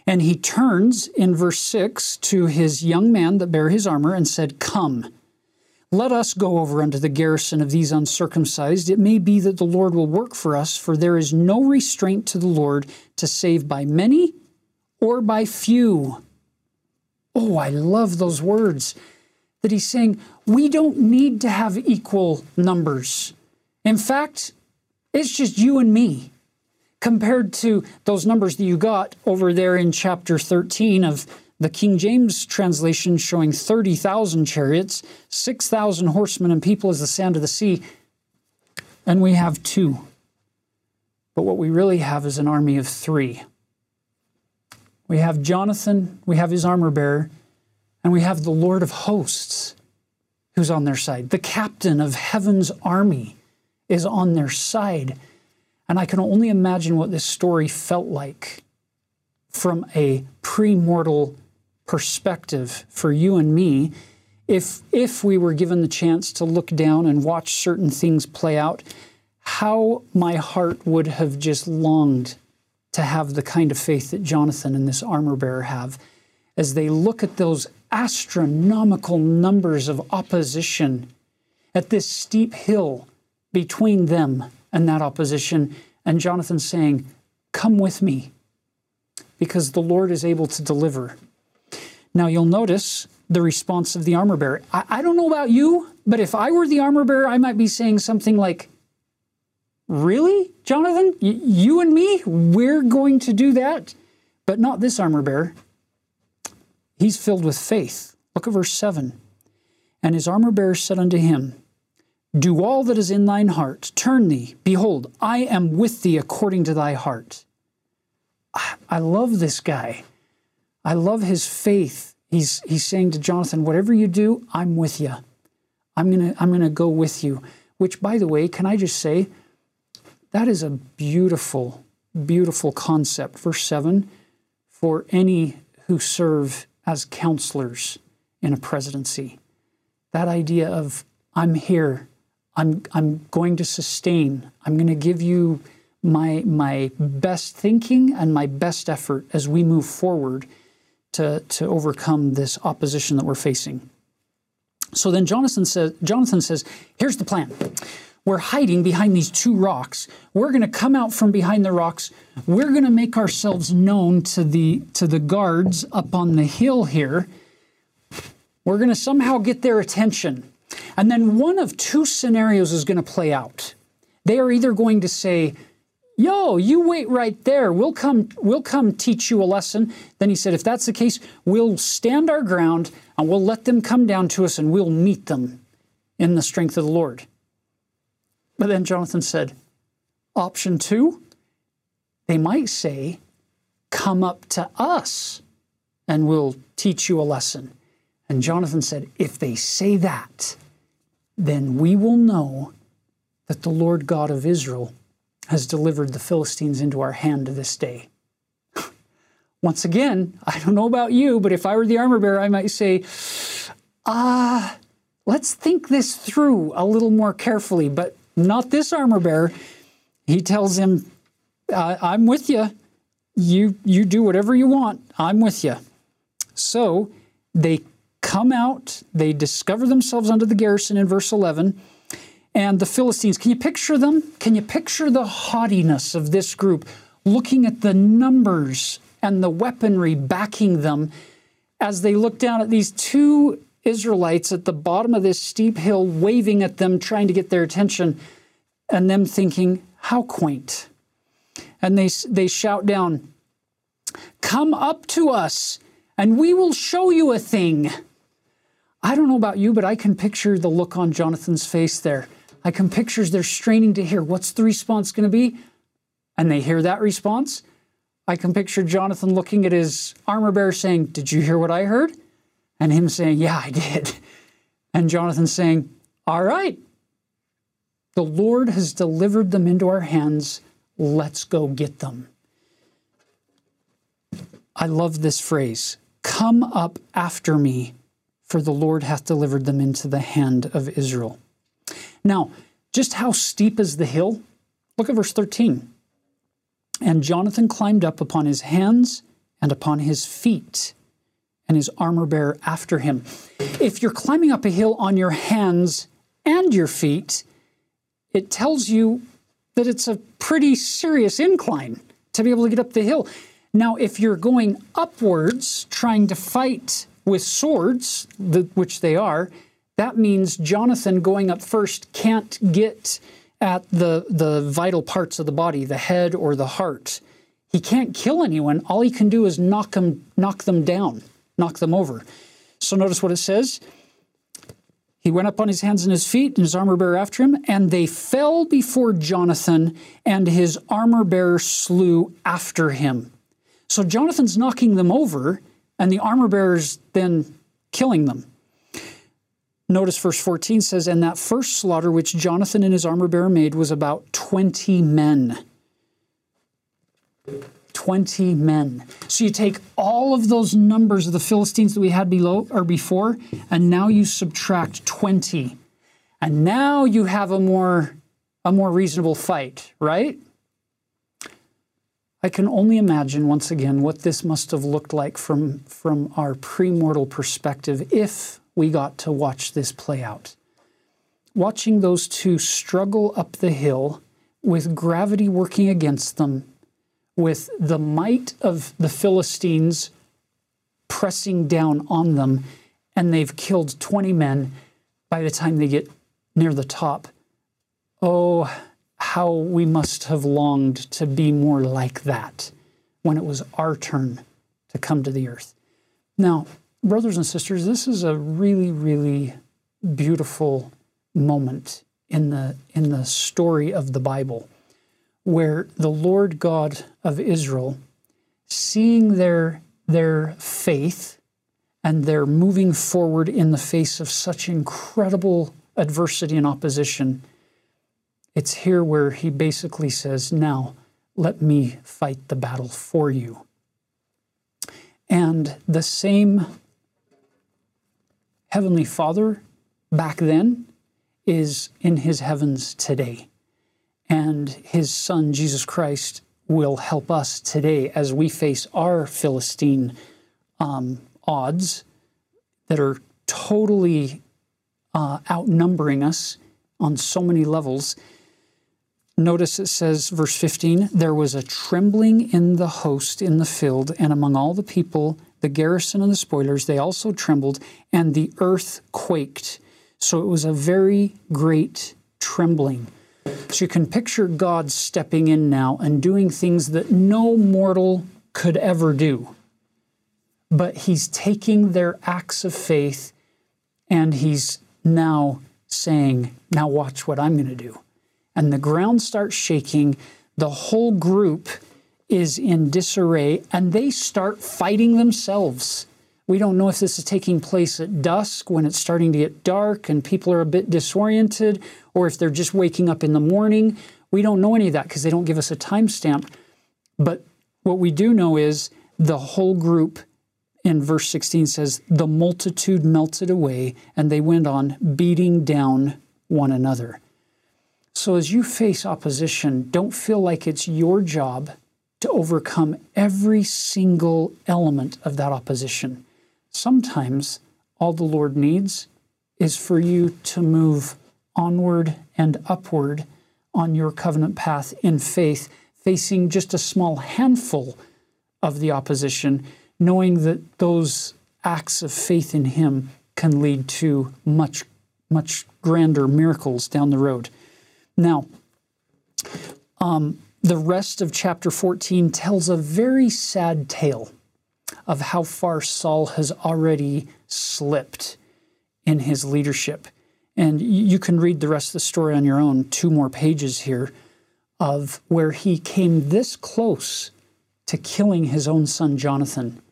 And he turns in verse 6 to his young man that bare his armor and said, Come, let us go over unto the garrison of these uncircumcised. It may be that the Lord will work for us, for there is no restraint to the Lord to save by many or by few. Oh, I love those words that he's saying we don't need to have equal numbers. In fact, it's just you and me compared to those numbers that you got over there in chapter 13 of the King James translation showing 30,000 chariots, 6,000 horsemen, and people as the sand of the sea. And we have two. But what we really have is an army of three. We have Jonathan, we have his armor bearer, and we have the Lord of hosts who's on their side. The captain of heaven's army is on their side. And I can only imagine what this story felt like from a premortal perspective for you and me if if we were given the chance to look down and watch certain things play out, how my heart would have just longed to have the kind of faith that Jonathan and this armor bearer have as they look at those astronomical numbers of opposition at this steep hill between them and that opposition, and Jonathan saying, Come with me, because the Lord is able to deliver. Now you'll notice the response of the armor bearer. I, I don't know about you, but if I were the armor bearer, I might be saying something like, Really, Jonathan? Y- you and me? We're going to do that? But not this armor bearer. He's filled with faith. Look at verse 7. And his armor bearer said unto him, Do all that is in thine heart, turn thee, behold, I am with thee according to thy heart. I love this guy. I love his faith. He's, he's saying to Jonathan, Whatever you do, I'm with you. I'm going to I'm going to go with you. Which, by the way, can I just say, that is a beautiful, beautiful concept. Verse 7 for any who serve as counselors in a presidency. That idea of, I'm here, I'm, I'm going to sustain, I'm going to give you my, my best thinking and my best effort as we move forward to, to overcome this opposition that we're facing. So then Jonathan says, Jonathan says, here's the plan. We're hiding behind these two rocks. We're going to come out from behind the rocks. We're going to make ourselves known to the to the guards up on the hill here. We're going to somehow get their attention. And then one of two scenarios is going to play out. They are either going to say, "Yo, you wait right there. We'll come we'll come teach you a lesson." Then he said, "If that's the case, we'll stand our ground and we'll let them come down to us and we'll meet them in the strength of the Lord." But then Jonathan said, option two, they might say, come up to us and we'll teach you a lesson. And Jonathan said, if they say that, then we will know that the Lord God of Israel has delivered the Philistines into our hand to this day. Once again, I don't know about you, but if I were the armor bearer, I might say, ah, uh, let's think this through a little more carefully. But not this armor bearer. He tells him, I'm with you. You, you do whatever you want. I'm with you. So they come out, they discover themselves under the garrison in verse 11. And the Philistines, can you picture them? Can you picture the haughtiness of this group looking at the numbers and the weaponry backing them as they look down at these two Israelites at the bottom of this steep hill waving at them, trying to get their attention, and them thinking, How quaint. And they, they shout down, Come up to us, and we will show you a thing. I don't know about you, but I can picture the look on Jonathan's face there. I can picture they're straining to hear what's the response going to be, and they hear that response. I can picture Jonathan looking at his armor bearer saying, Did you hear what I heard? And him saying, Yeah, I did. And Jonathan saying, All right, the Lord has delivered them into our hands. Let's go get them. I love this phrase Come up after me, for the Lord hath delivered them into the hand of Israel. Now, just how steep is the hill? Look at verse 13. And Jonathan climbed up upon his hands and upon his feet and his armor bearer after him. If you're climbing up a hill on your hands and your feet, it tells you that it's a pretty serious incline to be able to get up the hill. Now, if you're going upwards, trying to fight with swords, which they are, that means Jonathan going up first can't get at the, the vital parts of the body, the head or the heart. He can't kill anyone. All he can do is knock them, knock them down knock them over. So notice what it says. He went up on his hands and his feet, and his armor bearer after him, and they fell before Jonathan, and his armor bearer slew after him. So Jonathan's knocking them over, and the armor bearer's then killing them. Notice verse 14 says, And that first slaughter which Jonathan and his armor bearer made was about 20 men. 20 men. So you take all of those numbers of the Philistines that we had below or before, and now you subtract 20. And now you have a more a more reasonable fight, right? I can only imagine once again what this must have looked like from, from our premortal perspective if we got to watch this play out. Watching those two struggle up the hill with gravity working against them, with the might of the Philistines pressing down on them, and they've killed 20 men by the time they get near the top. Oh, how we must have longed to be more like that when it was our turn to come to the earth. Now, brothers and sisters, this is a really, really beautiful moment in the, in the story of the Bible where the Lord God of Israel, seeing their, their faith and their moving forward in the face of such incredible adversity and opposition, it's here where he basically says, Now let me fight the battle for you. And the same Heavenly Father back then is in his heavens today and his son Jesus Christ will help us today as we face our Philistine um, odds that are totally uh, outnumbering us on so many levels. Notice it says, verse 15, there was a trembling in the host in the field, and among all the people, the garrison and the spoilers, they also trembled, and the earth quaked. So it was a very great trembling. So you can picture God stepping in now and doing things that no mortal could ever do. But he's taking their acts of faith and he's now saying, Now watch what I'm going to do. And the ground starts shaking. The whole group is in disarray and they start fighting themselves. We don't know if this is taking place at dusk when it's starting to get dark and people are a bit disoriented, or if they're just waking up in the morning. We don't know any of that because they don't give us a timestamp. But what we do know is the whole group in verse 16 says, The multitude melted away, and they went on beating down one another. So as you face opposition, don't feel like it's your job to overcome every single element of that opposition. Sometimes all the Lord needs is for you to move onward and upward on your covenant path in faith, facing just a small handful of the opposition, knowing that those acts of faith in Him can lead to much, much grander miracles down the road. Now, um, the rest of chapter 14 tells a very sad tale of how far Saul has already slipped in his leadership. And you can read the rest of the story on your own, two more pages here, of where he came this close to killing his own son Jonathan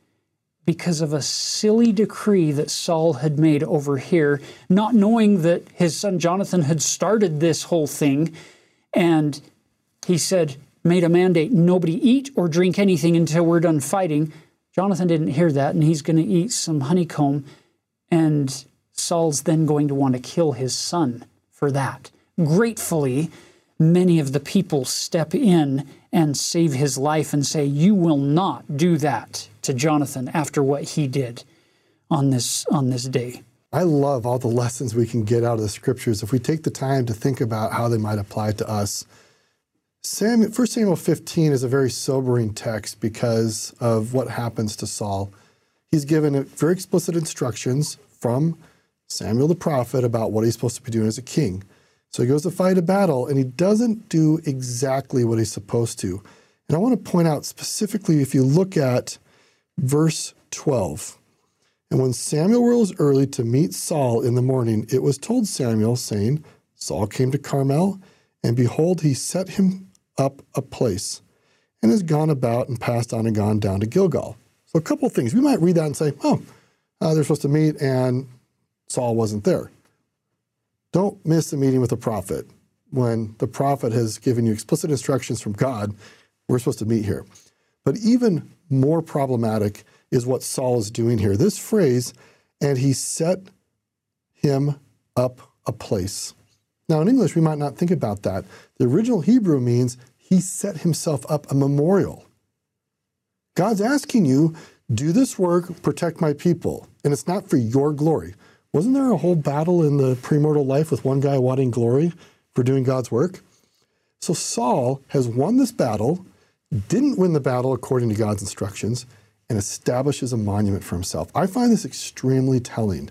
because of a silly decree that Saul had made over here, not knowing that his son Jonathan had started this whole thing. And he said, made a mandate nobody eat or drink anything until we're done fighting. Jonathan didn't hear that, and he's going to eat some honeycomb, and Saul's then going to want to kill his son for that. Gratefully, many of the people step in and save his life and say, You will not do that to Jonathan after what he did on this, on this day. I love all the lessons we can get out of the scriptures if we take the time to think about how they might apply to us. Samuel, 1 Samuel 15 is a very sobering text because of what happens to Saul. He's given very explicit instructions from Samuel the prophet about what he's supposed to be doing as a king. So he goes to fight a battle and he doesn't do exactly what he's supposed to. And I want to point out specifically if you look at verse 12. And when Samuel rose early to meet Saul in the morning, it was told Samuel, saying, Saul came to Carmel, and behold, he set him up a place and has gone about and passed on and gone down to Gilgal. So, a couple of things. We might read that and say, oh, uh, they're supposed to meet and Saul wasn't there. Don't miss a meeting with a prophet when the prophet has given you explicit instructions from God. We're supposed to meet here. But even more problematic is what Saul is doing here. This phrase, and he set him up a place. Now, in English, we might not think about that. The original Hebrew means he set himself up a memorial. God's asking you, do this work, protect my people. And it's not for your glory. Wasn't there a whole battle in the premortal life with one guy wanting glory for doing God's work? So Saul has won this battle, didn't win the battle according to God's instructions, and establishes a monument for himself. I find this extremely telling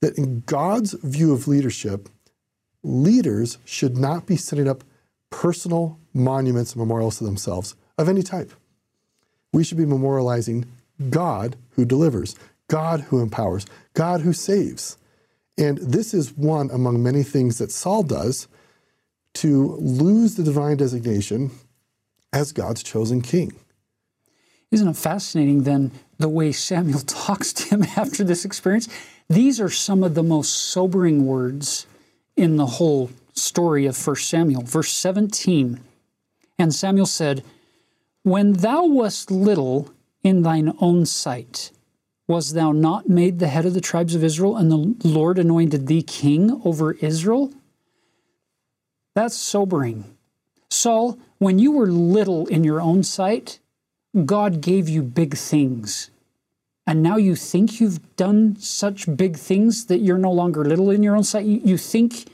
that in God's view of leadership, leaders should not be setting up personal monuments and memorials to themselves of any type. We should be memorializing God who delivers, God who empowers, God who saves. And this is one among many things that Saul does to lose the divine designation as God's chosen king. Isn't it fascinating then the way Samuel talks to him after this experience? These are some of the most sobering words in the whole story of 1 Samuel. Verse 17 And Samuel said, When thou wast little in thine own sight, was thou not made the head of the tribes of Israel, and the Lord anointed thee king over Israel? That's sobering. Saul, when you were little in your own sight, God gave you big things. And now you think you've done such big things that you're no longer little in your own sight. You, you think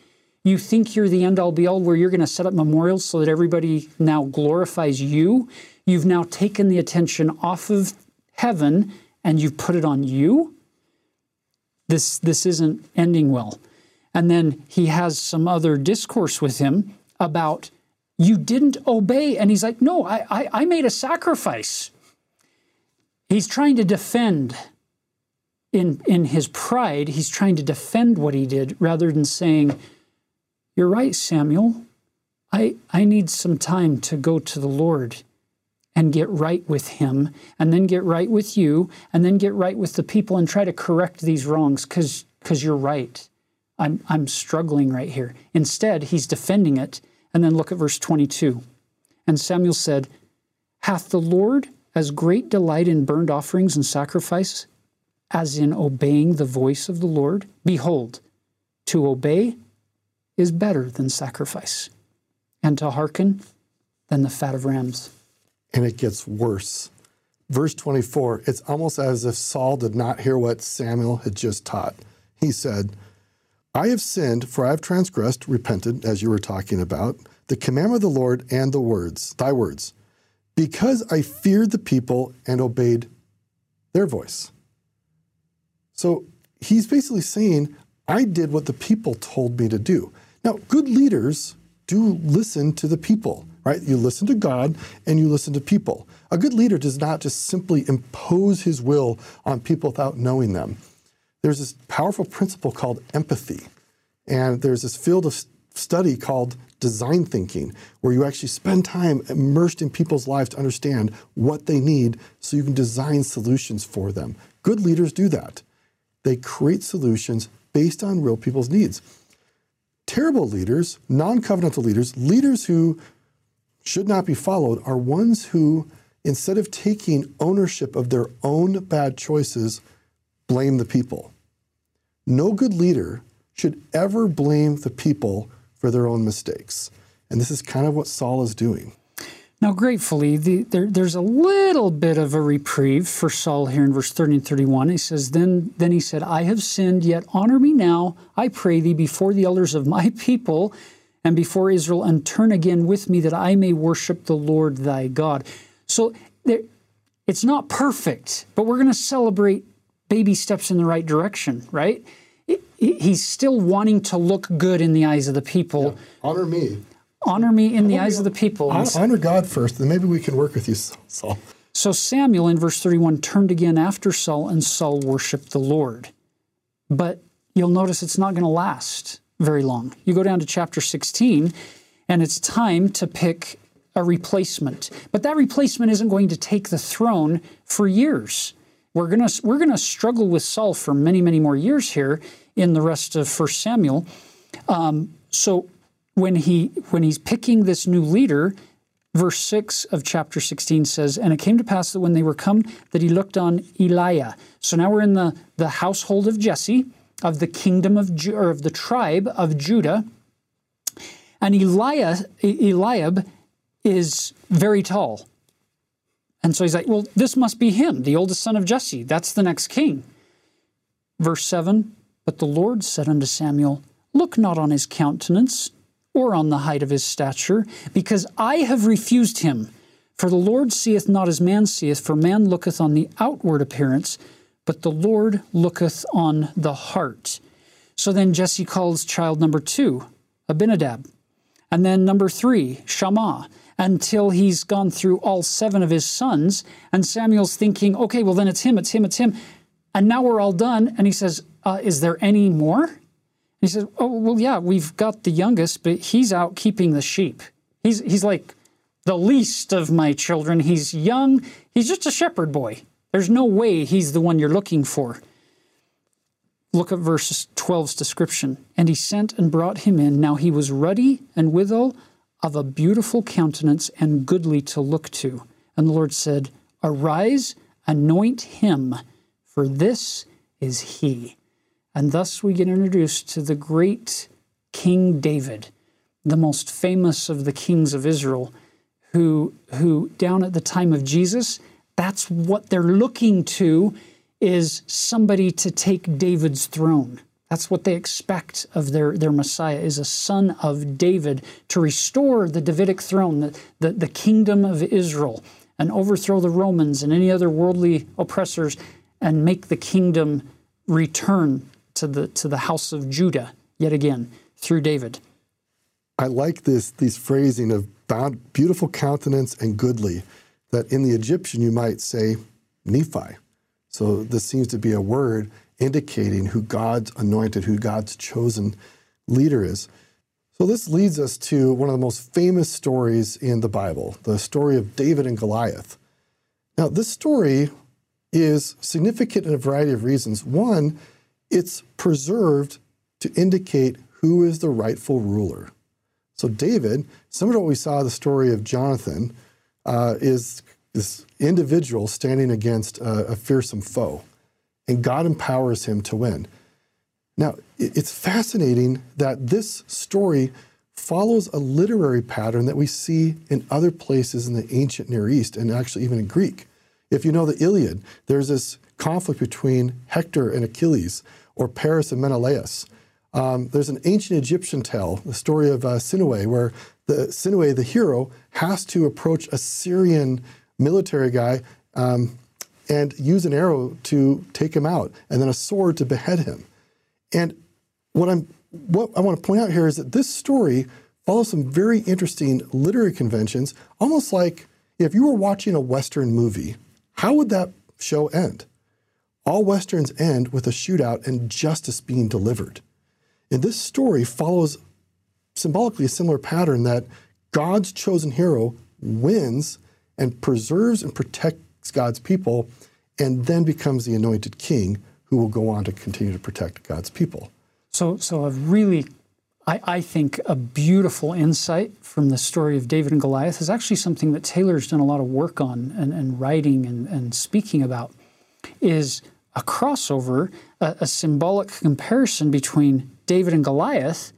you think you're the end all be all where you're going to set up memorials so that everybody now glorifies you. You've now taken the attention off of heaven and you've put it on you. This this isn't ending well. And then he has some other discourse with him about you didn't obey. And he's like, no, I, I, I made a sacrifice. He's trying to defend in, in his pride, he's trying to defend what he did rather than saying, You're right, Samuel. I, I need some time to go to the Lord and get right with him, and then get right with you, and then get right with the people and try to correct these wrongs because you're right. I'm, I'm struggling right here. Instead, he's defending it. And then look at verse 22. And Samuel said, Hath the Lord as great delight in burnt offerings and sacrifice as in obeying the voice of the Lord? Behold, to obey is better than sacrifice, and to hearken than the fat of rams. And it gets worse. Verse 24, it's almost as if Saul did not hear what Samuel had just taught. He said, I have sinned, for I have transgressed, repented, as you were talking about, the commandment of the Lord and the words, thy words, because I feared the people and obeyed their voice. So he's basically saying, I did what the people told me to do. Now, good leaders do listen to the people, right? You listen to God and you listen to people. A good leader does not just simply impose his will on people without knowing them there's this powerful principle called empathy. And there's this field of study called design thinking, where you actually spend time immersed in people's lives to understand what they need so you can design solutions for them. Good leaders do that. They create solutions based on real people's needs. Terrible leaders, non covenantal leaders, leaders who should not be followed, are ones who, instead of taking ownership of their own bad choices, blame the people. No good leader should ever blame the people for their own mistakes. And this is kind of what Saul is doing. Now, gratefully, the, there, there's a little bit of a reprieve for Saul here in verse 30 and 31. He says, then, then he said, I have sinned, yet honor me now, I pray thee, before the elders of my people and before Israel, and turn again with me that I may worship the Lord thy God. So there, it's not perfect, but we're going to celebrate baby steps in the right direction, right? He's still wanting to look good in the eyes of the people. Yeah. Honor me. Honor me in the eyes of the people. Honor God first, then maybe we can work with you, Saul. So Samuel in verse 31 turned again after Saul, and Saul worshiped the Lord. But you'll notice it's not going to last very long. You go down to chapter 16, and it's time to pick a replacement. But that replacement isn't going to take the throne for years. We're going to we're going to struggle with Saul for many many more years here in the rest of 1 Samuel. Um, so when he when he's picking this new leader, verse 6 of chapter 16 says, And it came to pass that when they were come, that he looked on Eliab. So now we're in the, the household of Jesse, of the kingdom of, Ju- or of the tribe of Judah. And Eliab is very tall. And so he's like, Well, this must be him, the oldest son of Jesse. That's the next king. Verse 7 But the Lord said unto Samuel, Look not on his countenance, or on the height of his stature, because I have refused him. For the Lord seeth not as man seeth, for man looketh on the outward appearance, but the Lord looketh on the heart. So then Jesse calls child number two, Abinadab. And then number three, Shammah, until he's gone through all seven of his sons. And Samuel's thinking, okay, well, then it's him, it's him, it's him. And now we're all done. And he says, uh, Is there any more? And He says, Oh, well, yeah, we've got the youngest, but he's out keeping the sheep. He's, he's like the least of my children. He's young. He's just a shepherd boy. There's no way he's the one you're looking for. Look at verse 12's description. And he sent and brought him in. Now he was ruddy and withal of a beautiful countenance and goodly to look to. And the Lord said, Arise, anoint him, for this is he. And thus we get introduced to the great King David, the most famous of the kings of Israel, who, who down at the time of Jesus, that's what they're looking to is somebody to take David's throne. That's what they expect of their, their Messiah, is a son of David to restore the Davidic throne, the, the, the kingdom of Israel, and overthrow the Romans and any other worldly oppressors and make the kingdom return to the, to the house of Judah yet again through David. I like this these phrasing of beautiful countenance and goodly. That in the Egyptian you might say Nephi. So this seems to be a word indicating who God's anointed, who God's chosen leader is. So this leads us to one of the most famous stories in the Bible, the story of David and Goliath. Now, this story is significant in a variety of reasons. One, it's preserved to indicate who is the rightful ruler. So David, similar to what we saw the story of Jonathan, uh, is this individual standing against a, a fearsome foe, and God empowers him to win. Now, it's fascinating that this story follows a literary pattern that we see in other places in the ancient Near East and actually even in Greek. If you know the Iliad, there's this conflict between Hector and Achilles, or Paris and Menelaus. Um, there's an ancient Egyptian tale, the story of uh, where the Sinuhe, the hero, has to approach a Syrian military guy um, and use an arrow to take him out, and then a sword to behead him. And what I'm what I want to point out here is that this story follows some very interesting literary conventions, almost like if you were watching a Western movie, how would that show end? All Westerns end with a shootout and justice being delivered. And this story follows symbolically a similar pattern that God's chosen hero wins and preserves and protects God's people and then becomes the anointed king who will go on to continue to protect God's people. So, so a really, I, I think, a beautiful insight from the story of David and Goliath is actually something that Taylor's done a lot of work on and, and writing and, and speaking about is a crossover, a, a, symbolic comparison between David and Goliath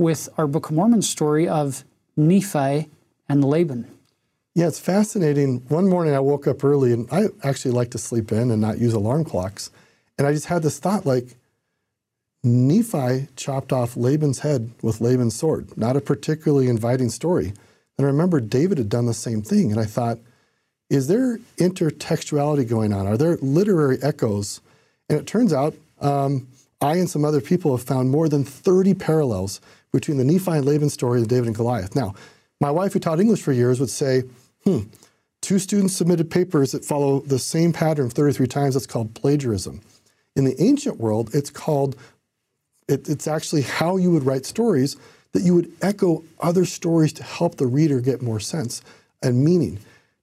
with our Book of Mormon story of Nephi and Laban. Yeah, it's fascinating. One morning I woke up early and I actually like to sleep in and not use alarm clocks. And I just had this thought like, Nephi chopped off Laban's head with Laban's sword. Not a particularly inviting story. And I remember David had done the same thing. And I thought, is there intertextuality going on? Are there literary echoes? And it turns out um, I and some other people have found more than 30 parallels between the Nephi and Laban story and David and Goliath. Now, my wife, who taught English for years, would say, hmm, two students submitted papers that follow the same pattern 33 times. That's called plagiarism. In the ancient world, it's called, it, it's actually how you would write stories that you would echo other stories to help the reader get more sense and meaning.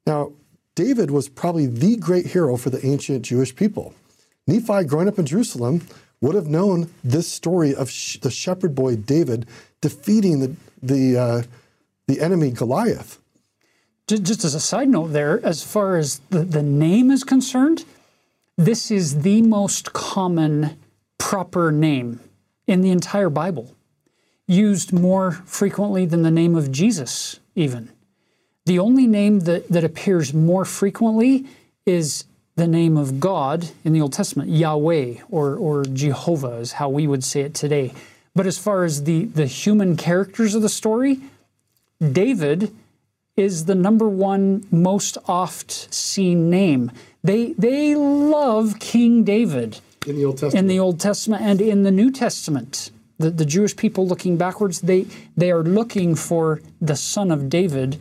Now, David was probably the great hero for the ancient Jewish people. Nephi, growing up in Jerusalem, would have known this story of sh- the shepherd boy David defeating the, the, uh, the enemy Goliath. just as a side note, there, as far as the, the name is concerned, this is the most common proper name in the entire Bible, used more frequently than the name of Jesus, even. The only name that, that appears more frequently is the name of God in the Old Testament, Yahweh or, or Jehovah is how we would say it today. But as far as the, the human characters of the story, David is the number one most oft seen name. They, they love King David in the Old Testament, in the Old Testament and in the New Testament. The, the Jewish people looking backwards, they, they are looking for the son of David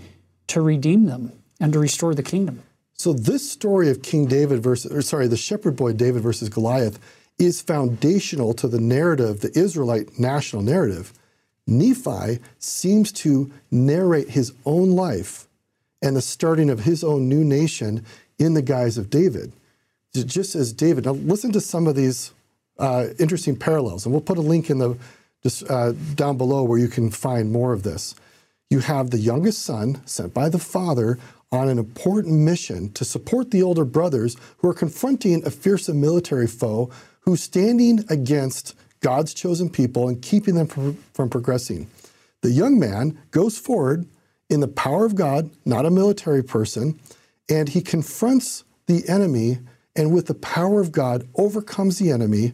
to redeem them and to restore the kingdom. So this story of King David versus, or sorry, the shepherd boy David versus Goliath is foundational to the narrative, the Israelite national narrative. Nephi seems to narrate his own life and the starting of his own new nation in the guise of David. Just as David. Now, listen to some of these uh, interesting parallels, and we'll put a link in the just uh, down below where you can find more of this. You have the youngest son sent by the father on an important mission to support the older brothers who are confronting a fearsome military foe who's standing against God's chosen people and keeping them from progressing. The young man goes forward in the power of God, not a military person, and he confronts the enemy and with the power of God overcomes the enemy,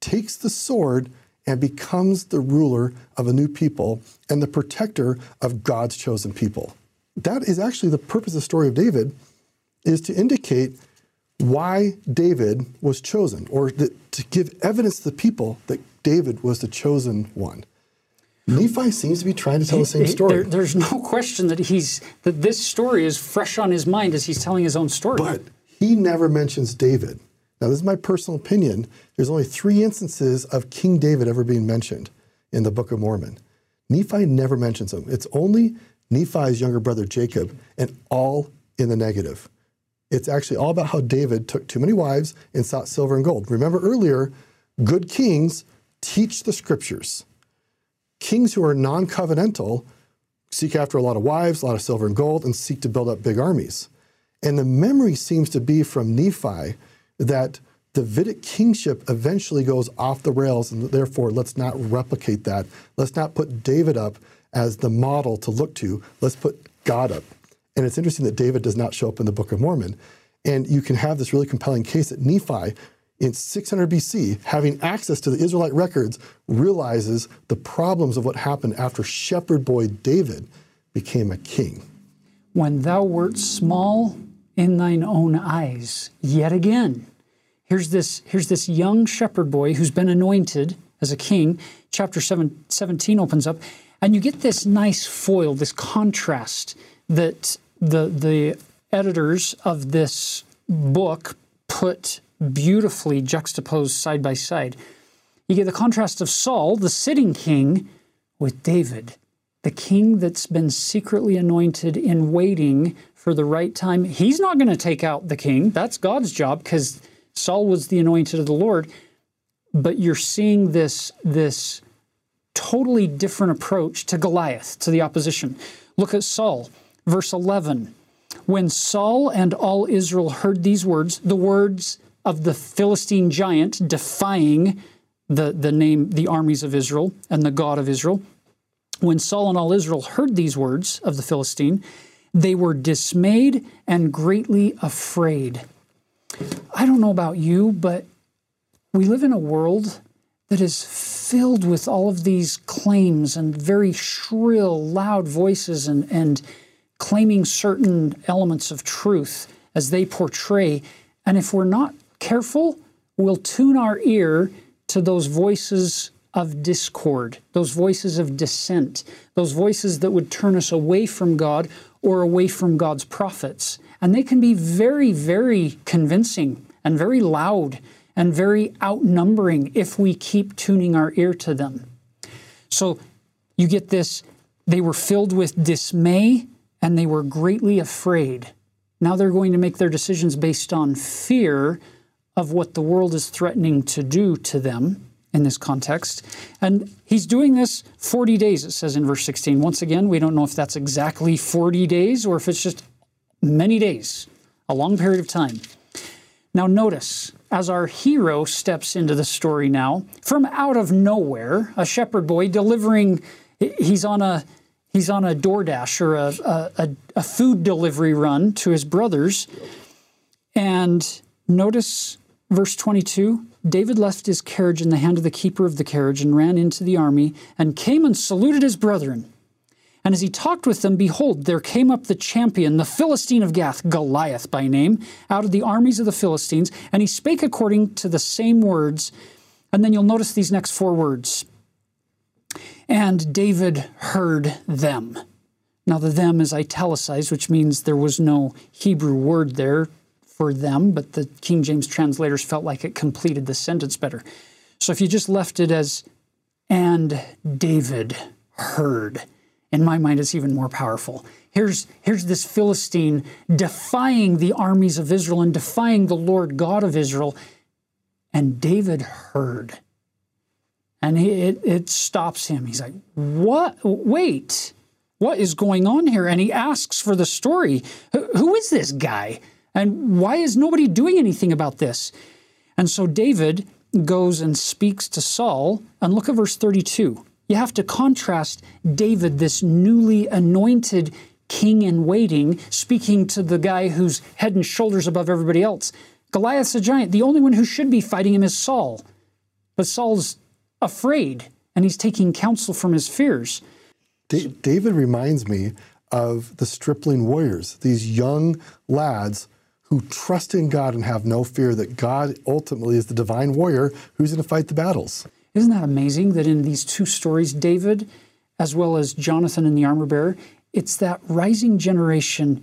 takes the sword, and becomes the ruler of a new people and the protector of God's chosen people that is actually the purpose of the story of David, is to indicate why David was chosen, or the, to give evidence to the people that David was the chosen one. Nephi seems to be trying to tell the same story. There, there's no question that he's that this story is fresh on his mind as he's telling his own story. But he never mentions David. Now, this is my personal opinion. There's only three instances of King David ever being mentioned in the Book of Mormon. Nephi never mentions him. It's only Nephi's younger brother Jacob, and all in the negative. It's actually all about how David took too many wives and sought silver and gold. Remember earlier, good kings teach the scriptures. Kings who are non covenantal seek after a lot of wives, a lot of silver and gold, and seek to build up big armies. And the memory seems to be from Nephi that Davidic kingship eventually goes off the rails, and therefore let's not replicate that. Let's not put David up as the model to look to. Let's put God up. And it's interesting that David does not show up in the Book of Mormon. And you can have this really compelling case that Nephi, in 600 BC, having access to the Israelite records, realizes the problems of what happened after shepherd boy David became a king. When thou wert small in thine own eyes, yet again. Here's this, here's this young shepherd boy who's been anointed as a king. Chapter 7, 17 opens up. And you get this nice foil, this contrast that the, the editors of this book put beautifully juxtaposed side by side. You get the contrast of Saul, the sitting king, with David, the king that's been secretly anointed in waiting for the right time. He's not going to take out the king. That's God's job because Saul was the anointed of the Lord. But you're seeing this, this totally different approach to Goliath, to the opposition. Look at Saul, verse 11. When Saul and all Israel heard these words, the words of the Philistine giant defying the, the name, the armies of Israel and the God of Israel, when Saul and all Israel heard these words of the Philistine, they were dismayed and greatly afraid. I don't know about you, but we live in a world that is filled with all of these claims and very shrill, loud voices and, and claiming certain elements of truth as they portray. And if we're not careful, we'll tune our ear to those voices of discord, those voices of dissent, those voices that would turn us away from God or away from God's prophets. And they can be very, very convincing and very loud and very outnumbering if we keep tuning our ear to them. So you get this they were filled with dismay and they were greatly afraid. Now they're going to make their decisions based on fear of what the world is threatening to do to them in this context. And he's doing this 40 days, it says in verse 16. Once again, we don't know if that's exactly 40 days or if it's just many days, a long period of time. Now, notice as our hero steps into the story now, from out of nowhere, a shepherd boy delivering, he's on a he's on a DoorDash or a, a, a food delivery run to his brothers. And notice verse 22 David left his carriage in the hand of the keeper of the carriage and ran into the army and came and saluted his brethren. And as he talked with them, behold, there came up the champion, the Philistine of Gath, Goliath by name, out of the armies of the Philistines, and he spake according to the same words. And then you'll notice these next four words. And David heard them. Now, the them is italicized, which means there was no Hebrew word there for them, but the King James translators felt like it completed the sentence better. So if you just left it as, and David heard, in my mind, it's even more powerful. Here's, here's this Philistine defying the armies of Israel and defying the Lord God of Israel. And David heard. And he, it, it stops him. He's like, What? Wait, what is going on here? And he asks for the story. Who is this guy? And why is nobody doing anything about this? And so David goes and speaks to Saul. And look at verse 32. You have to contrast David, this newly anointed king in waiting, speaking to the guy who's head and shoulders above everybody else. Goliath's a giant. The only one who should be fighting him is Saul. But Saul's afraid and he's taking counsel from his fears. David reminds me of the stripling warriors, these young lads who trust in God and have no fear that God ultimately is the divine warrior who's going to fight the battles. Isn't that amazing that in these two stories, David as well as Jonathan and the armor bearer, it's that rising generation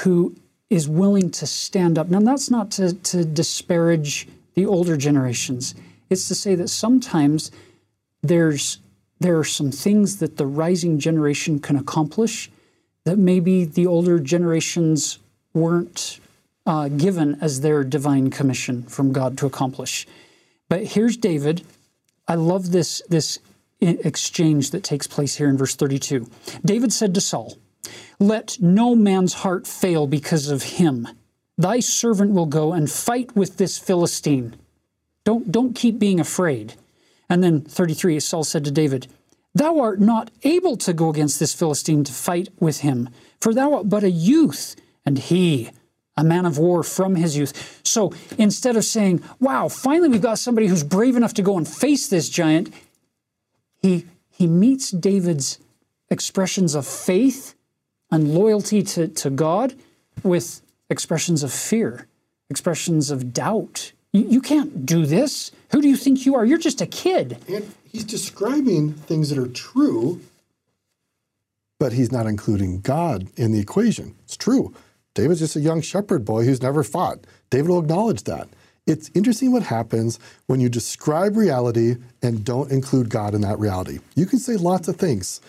who is willing to stand up. Now, that's not to, to disparage the older generations. It's to say that sometimes there's there are some things that the rising generation can accomplish that maybe the older generations weren't uh, given as their divine commission from God to accomplish. But here's David. I love this this exchange that takes place here in verse 32. David said to Saul, "Let no man's heart fail because of him. Thy servant will go and fight with this Philistine." Don't, don't keep being afraid. And then 33, Saul said to David, Thou art not able to go against this Philistine to fight with him, for thou art but a youth, and he a man of war from his youth. So instead of saying, Wow, finally we've got somebody who's brave enough to go and face this giant, he, he meets David's expressions of faith and loyalty to, to God with expressions of fear, expressions of doubt, you, you can't do this. Who do you think you are? You're just a kid. And he's describing things that are true, but he's not including God in the equation. It's true. David's just a young shepherd boy who's never fought. David will acknowledge that. It's interesting what happens when you describe reality and don't include God in that reality. You can say lots of things,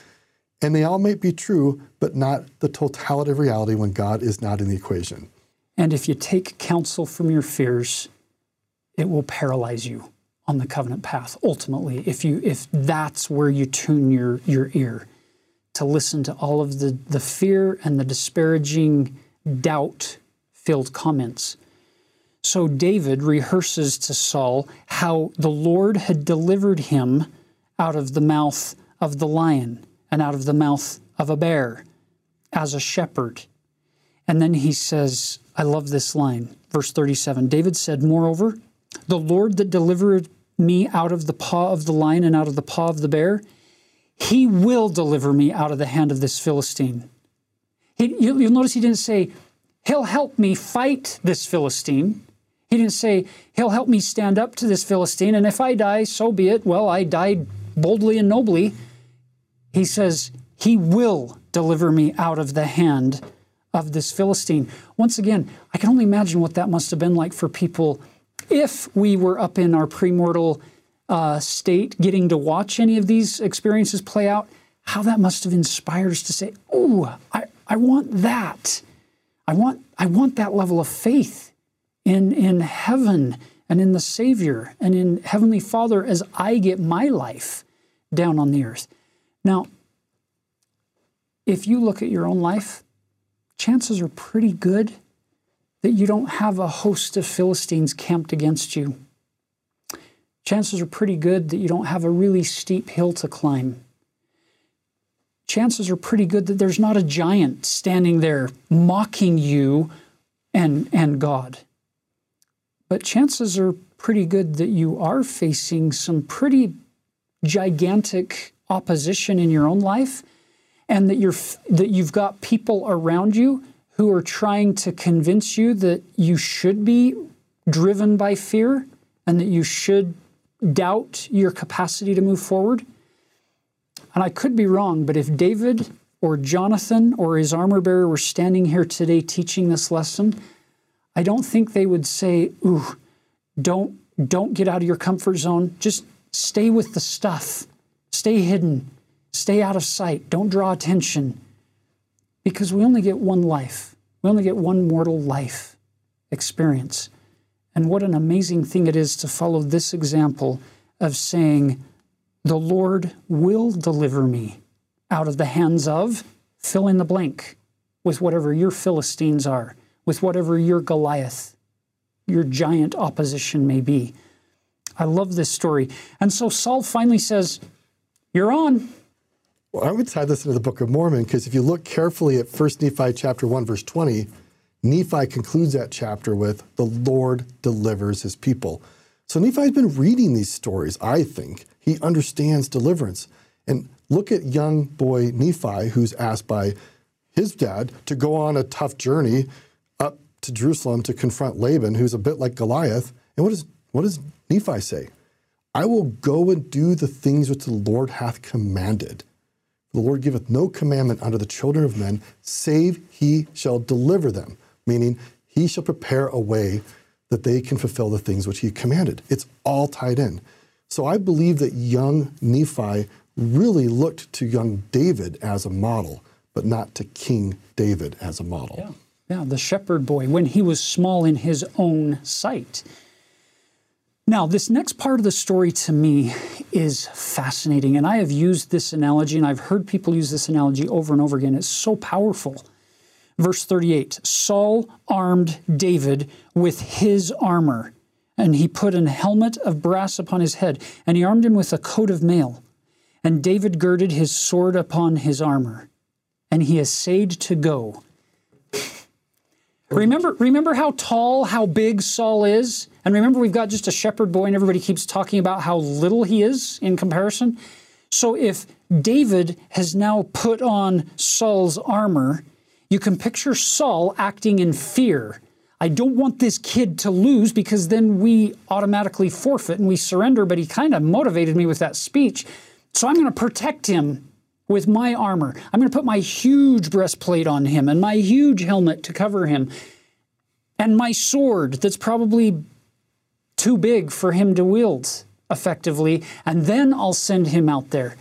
and they all might be true, but not the totality of reality when God is not in the equation. And if you take counsel from your fears, it will paralyze you on the covenant path ultimately if you if that's where you tune your your ear to listen to all of the the fear and the disparaging doubt filled comments so David rehearses to Saul how the Lord had delivered him out of the mouth of the lion and out of the mouth of a bear as a shepherd and then he says I love this line verse 37 David said moreover the Lord that delivered me out of the paw of the lion and out of the paw of the bear, he will deliver me out of the hand of this Philistine. He, you'll notice he didn't say, He'll help me fight this Philistine. He didn't say, He'll help me stand up to this Philistine, and if I die, so be it. Well, I died boldly and nobly. He says, He will deliver me out of the hand of this Philistine. Once again, I can only imagine what that must have been like for people if we were up in our premortal uh, state getting to watch any of these experiences play out, how that must have inspired us to say, oh, I, I want that. I want, I want that level of faith in, in heaven and in the Savior and in Heavenly Father as I get my life down on the earth. Now, if you look at your own life, chances are pretty good that you don't have a host of Philistines camped against you. Chances are pretty good that you don't have a really steep hill to climb. Chances are pretty good that there's not a giant standing there mocking you and, and God. But chances are pretty good that you are facing some pretty gigantic opposition in your own life and that you're that you've got people around you who are trying to convince you that you should be driven by fear and that you should doubt your capacity to move forward. And I could be wrong, but if David or Jonathan or his armor bearer were standing here today teaching this lesson, I don't think they would say, "Ooh, don't don't get out of your comfort zone. Just stay with the stuff. Stay hidden. Stay out of sight. Don't draw attention." Because we only get one life. We only get one mortal life experience. And what an amazing thing it is to follow this example of saying, The Lord will deliver me out of the hands of, fill in the blank with whatever your Philistines are, with whatever your Goliath, your giant opposition may be. I love this story. And so Saul finally says, You're on. Well, I would tie this into the Book of Mormon because if you look carefully at 1 Nephi chapter 1, verse 20, Nephi concludes that chapter with, The Lord delivers his people. So Nephi's been reading these stories, I think. He understands deliverance. And look at young boy Nephi, who's asked by his dad to go on a tough journey up to Jerusalem to confront Laban, who's a bit like Goliath. And what does, what does Nephi say? I will go and do the things which the Lord hath commanded. The Lord giveth no commandment unto the children of men, save he shall deliver them, meaning he shall prepare a way that they can fulfill the things which he commanded. It's all tied in. So I believe that young Nephi really looked to young David as a model, but not to King David as a model. Yeah, yeah the shepherd boy, when he was small in his own sight. Now, this next part of the story to me is fascinating. And I have used this analogy, and I've heard people use this analogy over and over again. It's so powerful. Verse 38 Saul armed David with his armor, and he put an helmet of brass upon his head, and he armed him with a coat of mail. And David girded his sword upon his armor, and he essayed to go. Remember, remember how tall, how big Saul is? And remember, we've got just a shepherd boy, and everybody keeps talking about how little he is in comparison. So if David has now put on Saul's armor, you can picture Saul acting in fear. I don't want this kid to lose because then we automatically forfeit and we surrender. But he kind of motivated me with that speech. So I'm going to protect him with my armor. I'm going to put my huge breastplate on him and my huge helmet to cover him and my sword that's probably too big for him to wield effectively. And then I'll send him out there.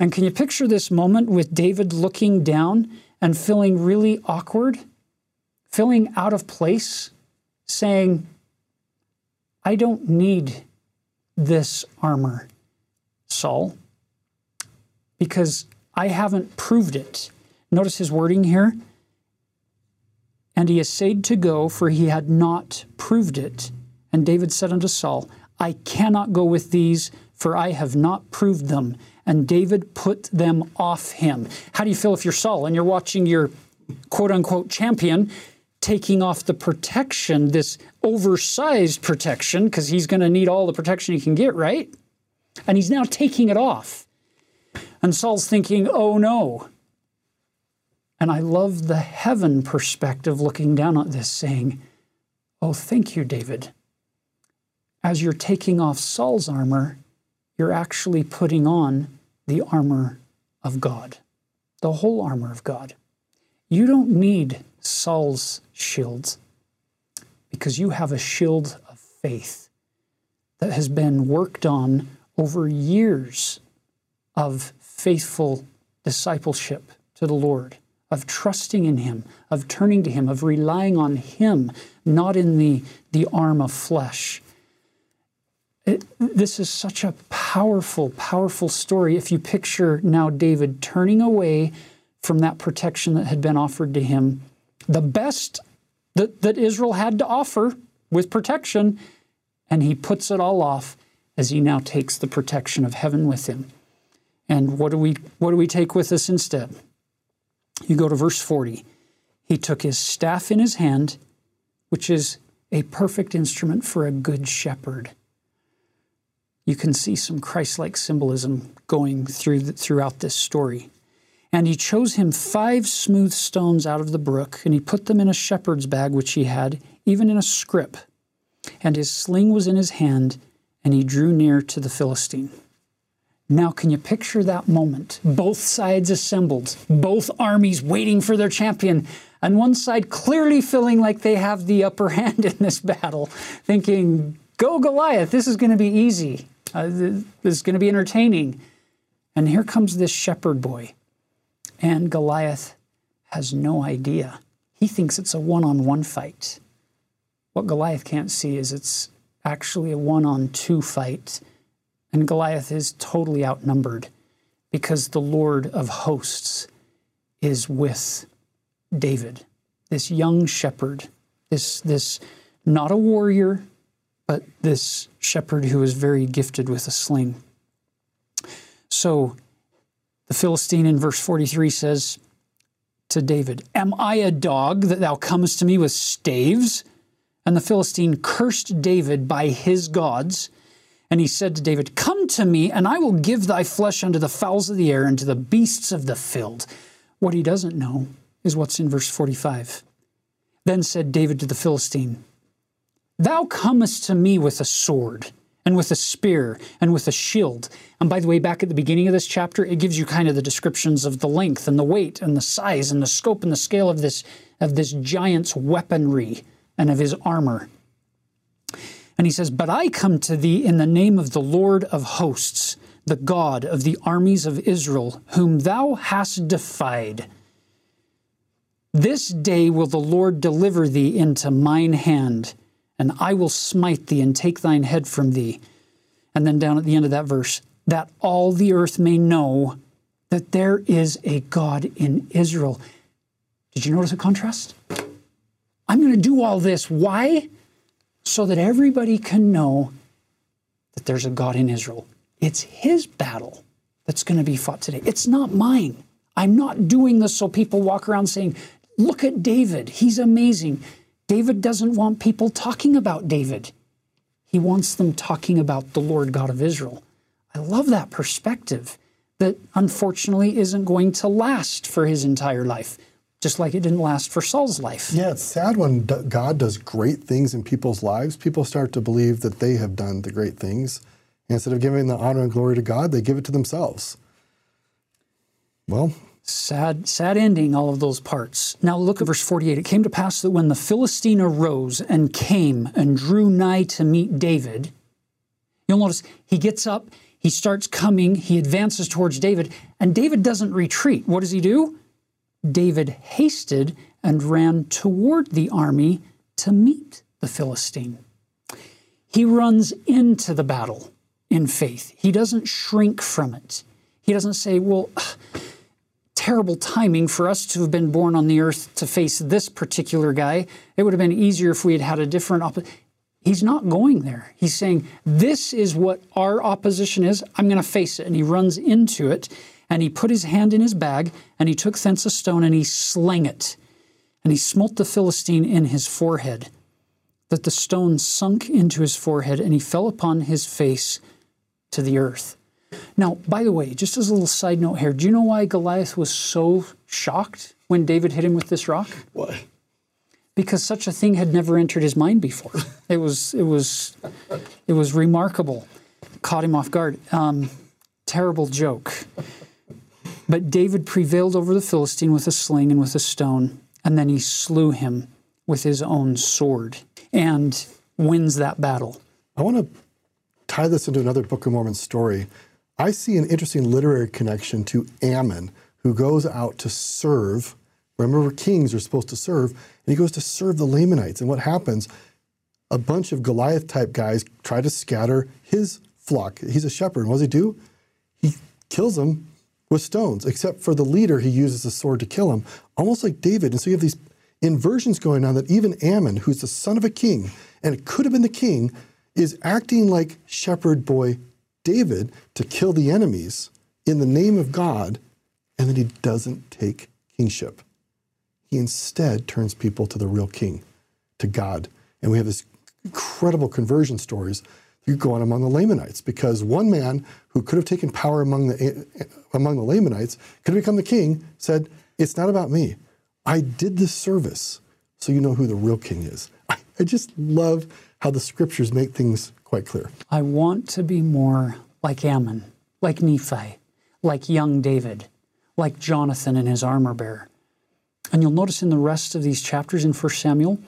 And can you picture this moment with David looking down and feeling really awkward, feeling out of place, saying, I don't need this armor, Saul, because I haven't proved it. Notice his wording here. And he essayed to go, for he had not proved it. And David said unto Saul, I cannot go with these, for I have not proved them. And David put them off him. How do you feel if you're Saul and you're watching your quote unquote champion taking off the protection, this oversized protection, because he's going to need all the protection he can get, right? And he's now taking it off. And Saul's thinking, oh no. And I love the heaven perspective looking down at this, saying, oh, thank you, David. As you're taking off Saul's armor, you're actually putting on the armor of God, the whole armor of God. You don't need Saul's shield because you have a shield of faith that has been worked on over years of faithful discipleship to the Lord, of trusting in Him, of turning to Him, of relying on Him, not in the, the arm of flesh. this is such a powerful, powerful story. If you picture now David turning away from that protection that had been offered to him, the best that, that Israel had to offer with protection, and he puts it all off as he now takes the protection of heaven with him. And what do we what do we take with us instead? You go to verse 40. He took his staff in his hand, which is a perfect instrument for a good shepherd. You can see some Christ like symbolism going through the, throughout this story. And he chose him five smooth stones out of the brook, and he put them in a shepherd's bag which he had, even in a scrip. And his sling was in his hand, and he drew near to the Philistine. Now, can you picture that moment? Both sides assembled, both armies waiting for their champion, and one side clearly feeling like they have the upper hand in this battle, thinking, Go Goliath, this is going to be easy. Uh, this is going to be entertaining. And here comes this shepherd boy. And Goliath has no idea. He thinks it's a one on one fight. What Goliath can't see is it's actually a one on two fight and Goliath is totally outnumbered because the Lord of hosts is with David, this young shepherd, this, this not a warrior, but this shepherd who is very gifted with a sling. So the Philistine in verse 43 says to David, Am I a dog that thou comest to me with staves? And the Philistine cursed David by his gods and he said to David, Come to me, and I will give thy flesh unto the fowls of the air and to the beasts of the field. What he doesn't know is what's in verse 45. Then said David to the Philistine, Thou comest to me with a sword, and with a spear, and with a shield. And by the way, back at the beginning of this chapter, it gives you kind of the descriptions of the length and the weight and the size and the scope and the scale of this, of this giant's weaponry and of his armor. And he says, But I come to thee in the name of the Lord of hosts, the God of the armies of Israel, whom thou hast defied. This day will the Lord deliver thee into mine hand, and I will smite thee and take thine head from thee. And then down at the end of that verse, that all the earth may know that there is a God in Israel. Did you notice a contrast? I'm going to do all this. Why? so that everybody can know that there's a God in Israel. It's his battle that's going to be fought today. It's not mine. I'm not doing this so people walk around saying, Look at David. He's amazing. David doesn't want people talking about David, he wants them talking about the Lord God of Israel. I love that perspective that unfortunately isn't going to last for his entire life just like it didn't last for Saul's life. Yeah, it's sad when God does great things in people's lives. People start to believe that they have done the great things. Instead of giving the honor and glory to God, they give it to themselves. Well, sad, sad ending, all of those parts. Now look at verse 48. It came to pass that when the Philistine arose and came and drew nigh to meet David, you'll notice he gets up, he starts coming, he advances towards David, and David doesn't retreat. What does he do? David hasted and ran toward the army to meet the Philistine. He runs into the battle in faith. He doesn't shrink from it. He doesn't say, well, terrible timing for us to have been born on the earth to face this particular guy. It would have been easier if we had had a different opposition. He's not going there. He's saying, This is what our opposition is. I'm going to face it. And he runs into it. And he put his hand in his bag, and he took thence a stone, and he slang it. And he smote the Philistine in his forehead, that the stone sunk into his forehead, and he fell upon his face to the earth. Now, by the way, just as a little side note here, do you know why Goliath was so shocked when David hit him with this rock? Why? Because such a thing had never entered his mind before. it was, it was, it was remarkable. Caught him off guard. Um, terrible joke. But David prevailed over the Philistine with a sling and with a stone, and then he slew him with his own sword and wins that battle. I want to tie this into another Book of Mormon story. I see an interesting literary connection to Ammon, who goes out to serve. Remember, kings are supposed to serve, and he goes to serve the Lamanites. And what happens? A bunch of Goliath type guys try to scatter his flock. He's a shepherd. And What does he do? He kills them with stones, except for the leader, he uses a sword to kill him, almost like David. And so you have these inversions going on that even Ammon, who's the son of a king, and it could have been the king, is acting like shepherd boy David to kill the enemies in the name of God, and then he doesn't take kingship. He instead turns people to the real king, to God. And we have this incredible conversion stories you go on among the Lamanites because one man who could have taken power among the among the Lamanites could have become the king said, "It's not about me. I did this service, so you know who the real king is." I, I just love how the scriptures make things quite clear. I want to be more like Ammon, like Nephi, like young David, like Jonathan and his armor bearer. And you'll notice in the rest of these chapters in 1 Samuel,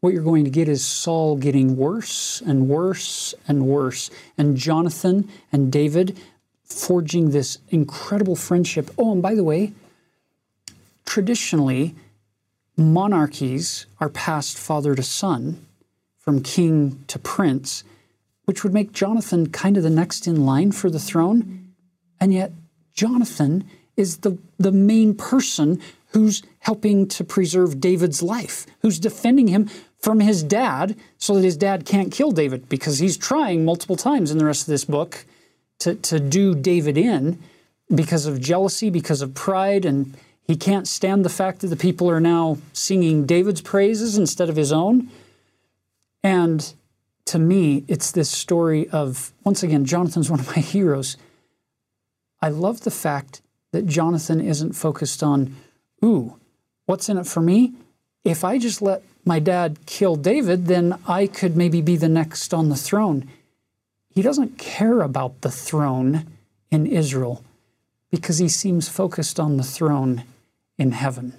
what you're going to get is Saul getting worse and worse and worse, and Jonathan and David forging this incredible friendship. Oh, and by the way, traditionally, monarchies are passed father to son, from king to prince, which would make Jonathan kind of the next in line for the throne. And yet, Jonathan is the, the main person who's helping to preserve David's life, who's defending him from his dad so that his dad can't kill David because he's trying multiple times in the rest of this book to, to do David in because of jealousy, because of pride, and he can't stand the fact that the people are now singing David's praises instead of his own. And to me, it's this story of, once again, Jonathan's one of my heroes. I love the fact that Jonathan isn't focused on, ooh, what's in it for me? If I just let my dad kill David, then I could maybe be the next on the throne. He doesn't care about the throne in Israel because he seems focused on the throne in heaven.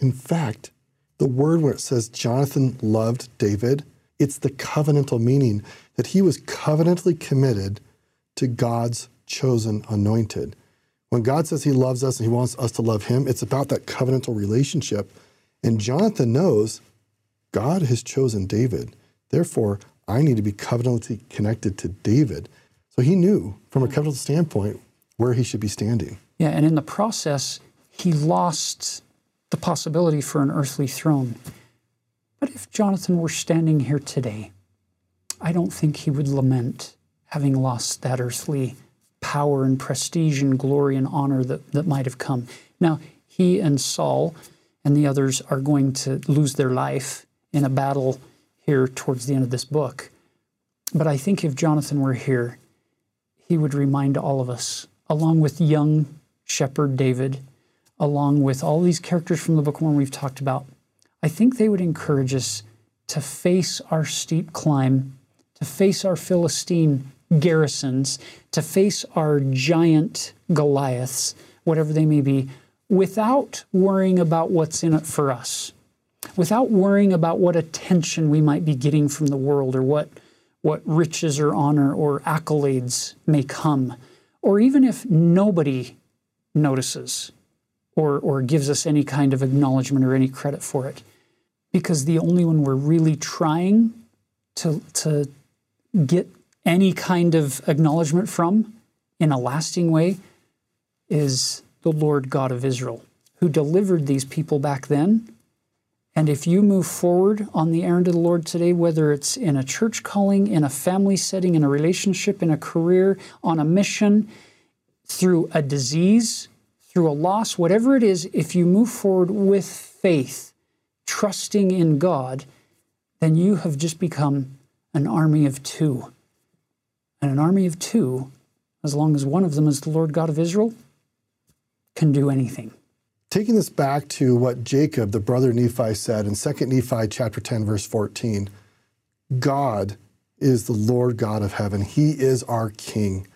In fact, the word where it says Jonathan loved David, it's the covenantal meaning that he was covenantally committed to God's chosen anointed. When God says he loves us and he wants us to love him, it's about that covenantal relationship. And Jonathan knows God has chosen David. Therefore, I need to be covenantally connected to David. So he knew from a covenantal standpoint where he should be standing. Yeah, and in the process, he lost the possibility for an earthly throne. But if Jonathan were standing here today, I don't think he would lament having lost that earthly power and prestige and glory and honor that, that might have come. Now, he and Saul and the others are going to lose their life in a battle here towards the end of this book. But I think if Jonathan were here, he would remind all of us, along with young shepherd David, along with all these characters from the Book of Mormon we've talked about, I think they would encourage us to face our steep climb, to face our Philistine garrisons, to face our giant Goliaths, whatever they may be, without worrying about what's in it for us, without worrying about what attention we might be getting from the world or what, what riches or honor or accolades may come, or even if nobody notices or, or gives us any kind of acknowledgement or any credit for it. Because the only one we're really trying to, to get any kind of acknowledgement from in a lasting way is the Lord God of Israel, who delivered these people back then. And if you move forward on the errand of the Lord today, whether it's in a church calling, in a family setting, in a relationship, in a career, on a mission, through a disease, through a loss, whatever it is, if you move forward with faith, trusting in God, then you have just become an army of two. And an army of two, as long as one of them is the Lord God of Israel, can do anything. Taking this back to what Jacob, the brother Nephi, said in 2 Nephi chapter 10, verse 14, God is the Lord God of heaven. He is our King.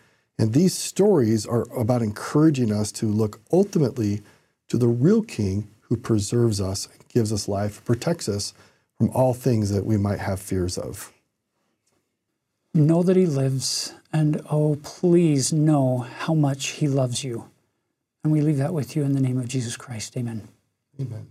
And these stories are about encouraging us to look ultimately to the real King who preserves us, gives us life, protects us from all things that we might have fears of. Know that He lives, and oh, please know how much He loves you. And we leave that with you in the name of Jesus Christ. Amen. Amen.